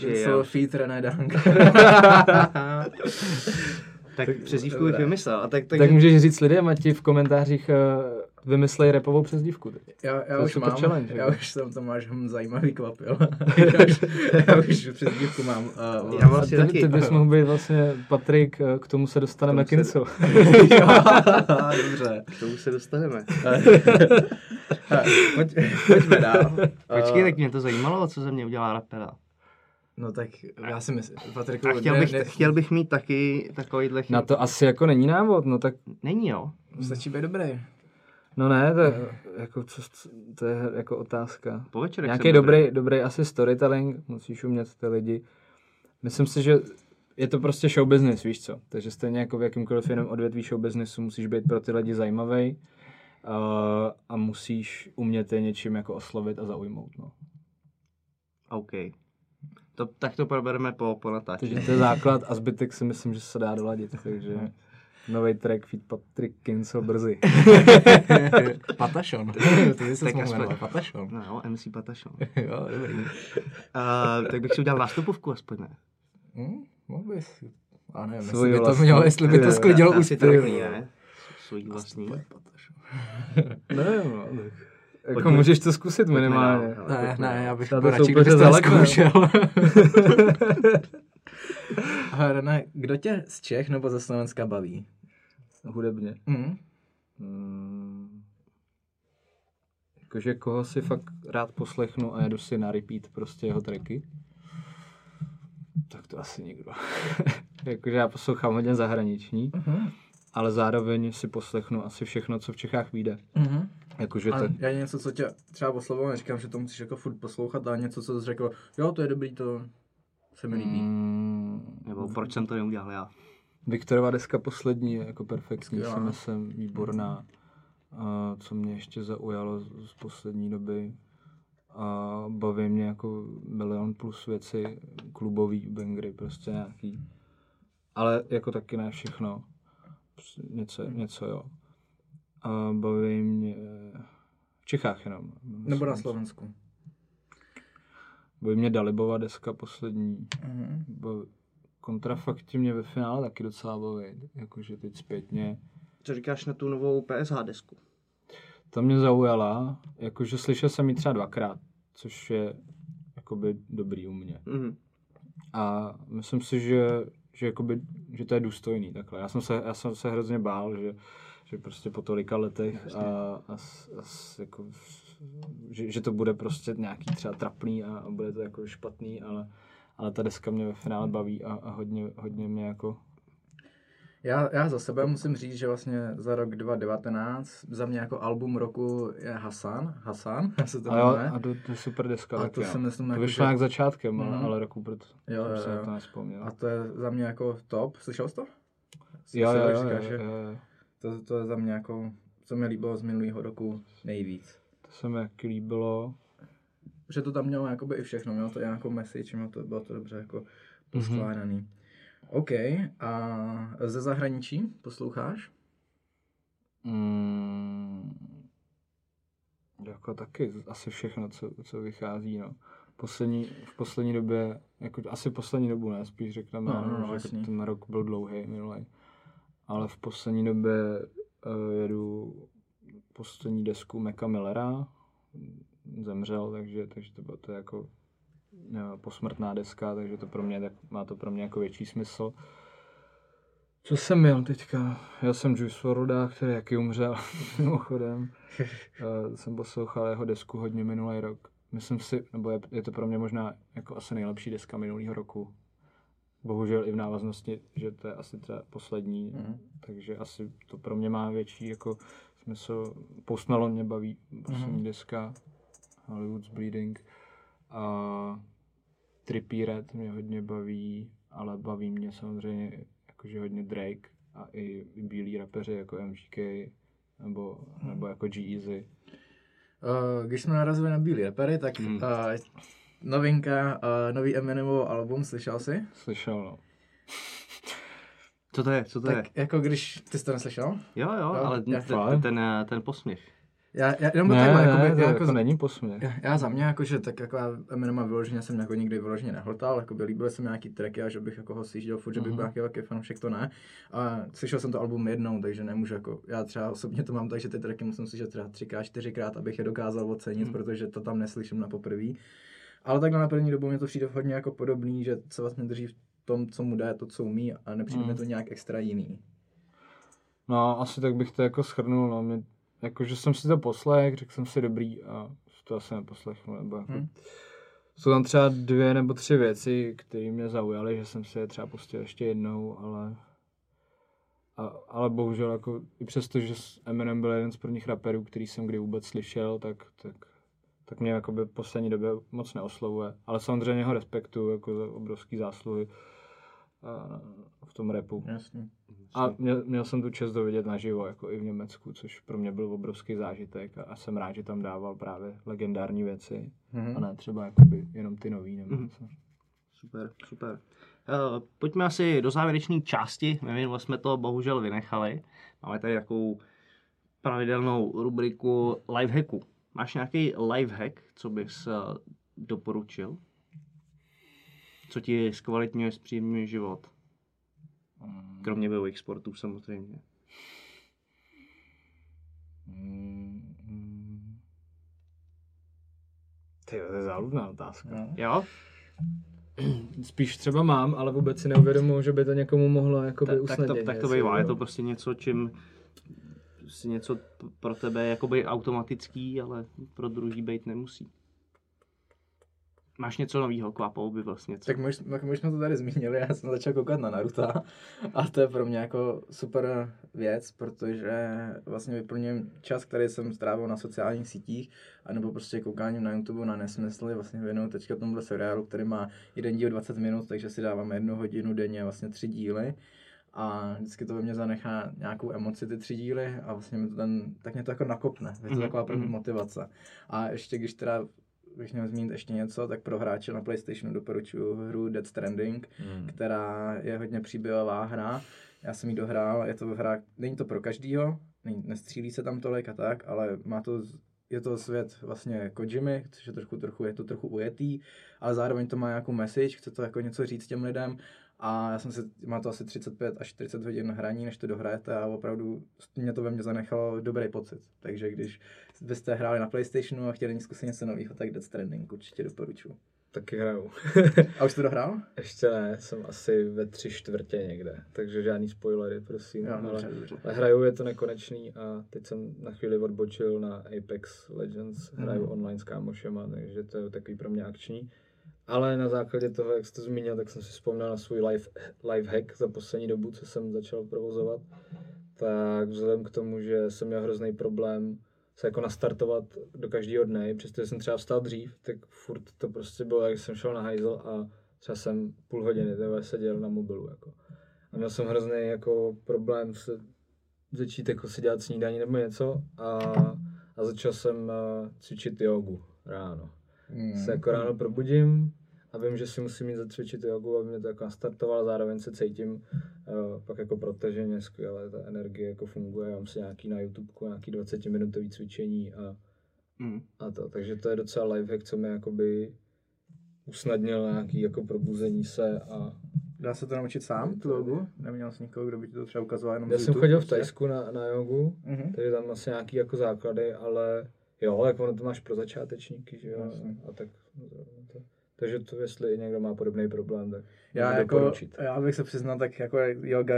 Jo. feat René Dank. Tak přezdívku bych vymyslel. A tak, tak, tak můžeš říct lidem, ať ti v komentářích uh, vymyslej repovou přezdívku. teď. Já, To já je už mám, challenge, já jako. už jsem to máš hm, zajímavý kvapil. já, už, já už přezdívku mám. Uh, Já vlastně ty, taky. ty bys mohl být vlastně Patrik, eh, k tomu se dostaneme K tomu se-. Dobře. K tomu se dostaneme. Pojď, pojďme dál. Počkej, Eh, tak mě to zajímalo, co ze mě udělá rapera. No tak já si myslím, Patriku, A chtěl ne- bych, ne- chtěl bych mít taky takovýhle chyb. Na to asi jako není návod, no tak Není jo. Stačí být dobrý. No ne, to, je, jako, co, to je jako otázka. Po večerech Nějaký dobrý, dobrý asi storytelling, musíš umět ty lidi. Myslím si, že je to prostě show business, víš co. Takže stejně jako v jakýmkoliv jiném odvětví show businessu musíš být pro ty lidi zajímavý uh, a musíš umět je něčím jako oslovit a zaujmout. No. OK. To, tak to probereme po, po natáčení. Takže to je základ a zbytek si myslím, že se dá doladit. Takže nový track feed Patrick Kinsel brzy. Patašon. Ty mohl aspoň- Patašon. No jo, MC Patašon. jo, dobrý. Uh, tak bych si udělal nástupovku aspoň ne. Hm, mohl bys. A nevím, jestli by to vlastní. mělo, jestli by to sklidilo trefný, ne? Svůj vlastní. Ne, no, tak. Jako Pojďme. můžeš to zkusit minimálně. Ne, ne, já bych to radši, kdybyste to zkoušel. A René, kdo tě z Čech nebo ze Slovenska baví? Hudebně. Hm? Hmm. Jakože koho si fakt rád poslechnu a jedu si na repeat prostě jeho tracky. Tak to asi nikdo. Jakože já poslouchám hodně zahraniční, Mhm. ale zároveň si poslechnu asi všechno, co v Čechách vyjde. Mhm. Jakože A tak, já něco, co tě třeba oslovilo, neříkám, že to musíš jako furt poslouchat, ale něco, co jsi řekl, jo, to je dobrý, to se mi líbí. mm, Nebo proč jsem to neudělal já? Viktorova deska poslední je jako perfektní, Skvělá. si myslím, výborná. A co mě ještě zaujalo z, z poslední doby, a baví mě jako milion plus věci, klubový bangry, prostě nějaký. Ale jako taky ne všechno. Prostě něco, něco jo. A baví mě v Čechách jenom. Nebo na Slovensku. Baví mě Dalibova deska poslední. Mhm. Baví, kontrafakti mě ve finále taky docela baví. Jakože teď zpětně. Co říkáš na tu novou PSH desku? Ta mě zaujala, jakože slyšel jsem ji třeba dvakrát, což je jakoby dobrý u mě. Mhm. A myslím si, že, že, jakoby, že to je důstojný takhle. Já jsem se, já jsem se hrozně bál, že, že prostě po tolika letech a, a, a jako, že, že, to bude prostě nějaký třeba trapný a, a bude to jako špatný, ale, ale ta deska mě ve finále baví a, a hodně, hodně mě jako Já, já za sebe musím říct, že vlastně za rok 2019 za mě jako album roku je Hasan. Hasan se to a, jo, jmenuje. a to, to je super deska. A to si myslím, to jako, vyšlo že- nějak začátkem, ale, Mhm. ale roku proto Jo, jo, jsem jo. to nespomněl. A to je za mě jako top. Slyšel jsi to? jo, jo, jo, říkáš, jo, jo, jo. To, to je za mě jako, co mi líbilo z minulého roku nejvíc. To se mi líbilo. Že to tam mělo jakoby i všechno, mělo to i nějakou message, mělo to, bylo to dobře jako poskládaný. OK, a ze zahraničí posloucháš? Mm, jako taky asi všechno, co, co vychází, no. Poslední, v poslední době, jako asi poslední dobu, ne, spíš řekneme, No, no, no, že jasný. ten rok byl dlouhý minulý. Ale v poslední době uh, jedu poslední desku Meka Millera, zemřel, takže, takže to bylo to jako eh, posmrtná deska, takže to pro mě, tak má to pro mě jako větší smysl. Co jsem měl teďka? Já jsem Juice WRLDa, který jaký umřel, mimochodem. Uh, jsem poslouchal jeho desku hodně minulý rok. Myslím si, nebo je, je to pro mě možná jako asi nejlepší deska minulého roku. Bohužel i v návaznosti, že to je asi třeba poslední, Mhm. takže asi to pro mě má větší jako smysl. Post mě baví, poslední Mhm. deska, Hollywood's Bleeding. A Trippie Red mě hodně baví, ale baví mě samozřejmě jakože hodně Drake a i, bílí rapeři jako MGK nebo, nebo jako G-Eazy. Uh, když jsme narazili na bílý repery, tak Hmm. uh, novinka, uh, nový Eminemovo album, slyšel jsi? Slyšel, no. Co to je? Co to tak je? jako když, ty jsi to neslyšel? Jo, jo, ale já- ten, ten, ten, eh, ten posměch. Já, já jenom Ne, takhle, ne, jakoby, to já jako, jako, není posměch. já, já, za mě jakože tak jako Eminema vyloženě jsem jako nikdy vyloženě nehltal, jako by líbily se mi nějaký tracky a že bych jako ho sjížděl furt, že bych byl Mhm. nějaký velký fanoušek, to ne. A slyšel jsem to album jednou, takže nemůžu jako, já třeba osobně to mám tak, že ty tracky musím slyšet třeba třikrát, čtyřikrát, abych je dokázal ocenit, Mhm. protože to tam neslyším na poprvé. Ale takhle na první dobu mě to přijde hodně jako podobný, že se vlastně drží v tom, co mu jde, to, co umí a nepřijde mi Mhm. to nějak extra jiný. No, asi tak bych to jako schrnul, no. Mě, jako, že jsem si to poslech, řekl jsem si dobrý a to asi neposlechnu, nebo jako, Hmm. Jsou tam třeba dvě nebo tři věci, které mě zaujaly, že jsem si je třeba pustil ještě jednou, ale a, ale bohužel jako i přesto, že s Eminem byl jeden z prvních raperů, který jsem kdy vůbec slyšel, tak, tak, tak mě jakoby v poslední době moc neoslovuje. Ale samozřejmě ho respektuju jako za obrovský zásluhy v tom repu. Jasně. A měl, měl jsem tu čest dovidět naživo, jako i v Německu, což pro mě byl obrovský zážitek a, a jsem rád, že tam dával právě legendární věci Mhm. a ne třeba jakoby jenom ty nový nebo Mhm. něco. Super, super. Uh, pojďme asi do závěrečné části. Minule jsme to bohužel vynechali. Máme tady takovou pravidelnou rubriku lifehacku. Máš nějaký lifehack, co bys uh, doporučil? Co ti zkvalitňuje, zpříjemňuje život? Kromě bojových sportů samozřejmě. Mm, mm. Ty, to je záludná otázka. No. Jo? Spíš třeba mám, ale vůbec si neuvědomuji, že by to někomu mohlo jakoby Ta, tak, to, usnadnit. tak to bývá. Je to prostě něco, čím si něco pro tebe jakoby automatický, ale pro druhý být nemusí. Máš něco nového k Vapovi vlastně? Co? Tak my, už- tak my jsme to tady zmínili, já jsem začal koukat na Naruto a to je pro mě jako super věc, protože vlastně vyplním čas, který jsem strávil na sociálních sítích, anebo prostě koukáním na YouTube na nesmysly, vlastně věnuju teďka tomuhle seriálu, který má jeden díl 20 minut, takže si dávám jednu hodinu denně, vlastně tři díly a vždycky to ve mně zanechá nějakou emoci ty tři díly a vlastně mi to ten, tak mě to jako nakopne, je to Mhm, taková první mhm. motivace. A ještě když teda bych měl zmínit ještě něco, tak pro hráče na PlayStationu doporučuji hru Dead Stranding, Hmm. která je hodně příběhová hra. Já jsem ji dohrál, je to hra, není to pro každýho, ne- nestřílí se tam tolik a tak, ale má to, je to svět vlastně Kojimy, což je trošku, trochu, je to trochu ujetý, ale zároveň to má nějakou message, chce to jako něco říct těm lidem a já jsem si, má to asi 35 až 40 hodin hraní, než to dohrajete a opravdu mě to ve mně zanechalo dobrý pocit. Takže když byste hráli na Playstationu a chtěli zkusit něco nového, tak Death Stranding určitě doporučuji. Taky hraju. A už jsi to dohrál? Ještě ne, jsem asi ve tři čtvrtě někde, takže žádný spoilery, prosím. Jo, ale, dobře, dobře. ale hraju, je to nekonečný a teď jsem na chvíli odbočil na Apex Legends, hraju Mhm. online s kámošema, takže to je takový pro mě akční. Ale na základě toho, jak jsi to zmínil, tak jsem si vzpomněl na svůj life, life hack za poslední dobu, co jsem začal provozovat. Tak vzhledem k tomu, že jsem měl hrozný problém se jako nastartovat do každého dne, přestože jsem třeba vstal dřív, tak furt to prostě bylo, jak jsem šel na hajzl a třeba jsem půl hodiny tebe seděl na mobilu. Jako. A měl jsem hrozný jako problém se začít jako si dělat snídaní nebo něco a, a začal jsem uh, cvičit jogu ráno. Mm. Se jako ráno probudím a vím, že si musím mít zacvičit jogu, aby mě to jako nastartovalo, zároveň se cítím uh, pak jako protaženě skvěle, ta energie jako funguje, mám si nějaký na YouTube nějaký 20 minutový cvičení a, Mm. a to, takže to je docela lifehack, co mi jakoby usnadnil nějaký jako probuzení se a Dá se to naučit sám, tu jogu? Neměl jsi někoho, kdo by ti to třeba ukazoval jenom já jsem YouTube, chodil v prostě? Tajsku na, na jogu, Mhm. takže tam asi nějaký jako základy, ale jo, jak ono to máš pro začátečníky, že jo, Jasně. a tak zrovna to. Takže to, jestli někdo má podobný problém, tak Já, jako, doporučit. já bych se přiznal, tak jako yoga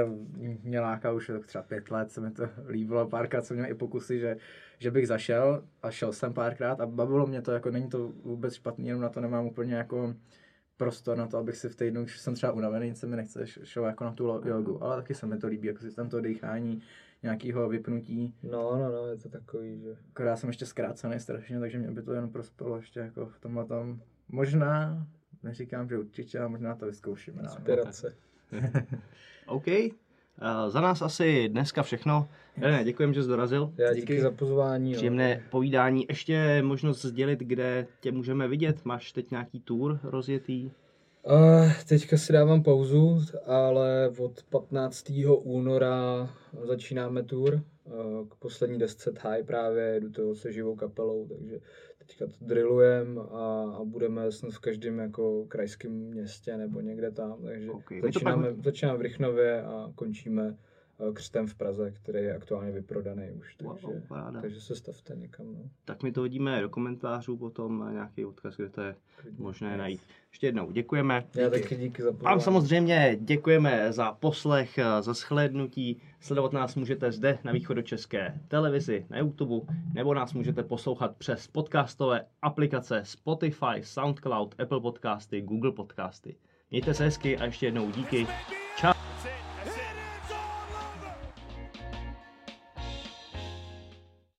mě láká už tak třeba pět let, se mi to líbilo, párkrát jsem měl i pokusy, že, že bych zašel a šel jsem párkrát a bavilo mě to, jako není to vůbec špatný, jenom na to nemám úplně jako prostor na to, abych si v týdnu, když jsem třeba unavený, nic se mi nechce, šel jako na tu jogu, ale taky se mi to líbí, jako systém toho dýchání, nějakého vypnutí, No, no, no, je to takový, že akorát jsem ještě zkrácený strašně, takže mě by to jen prospělo ještě jako v tomhle tom. Možná, neříkám, že určitě, ale možná to vyzkoušíme. no. inspirace. OK. Uh, za nás asi dneska všechno. Ne, děkujem, že jsi dorazil. Já díky, Díky. za pozvání. no. Příjemné povídání. Ještě možnost sdělit, kde tě můžeme vidět. Máš teď nějaký tour rozjetý? Uh, teďka si dávám pauzu, ale od 15. února začínáme tour. Uh, k poslední desce High právě jedu to se živou kapelou, takže teďka to drillujem a, a budeme snad v každém jako krajském městě nebo někde tam, takže Ok, my to začínáme, začínáme v Rychnově a končíme křtem v Praze, který je aktuálně vyprodaný už, Wow, takže, paráda. takže se stavte někam. No. Tak my to hodíme do komentářů potom a nějaký odkaz, kde to je Klidně. možné najít. Ještě jednou děkujeme. Já taky díky za. Vám samozřejmě děkujeme za poslech, za shlédnutí. Sledovat nás můžete zde na východočeské televizi, na YouTube, nebo nás můžete poslouchat přes podcastové aplikace Spotify, SoundCloud, Apple Podcasty, Google Podcasty. Mějte se hezky a ještě jednou díky.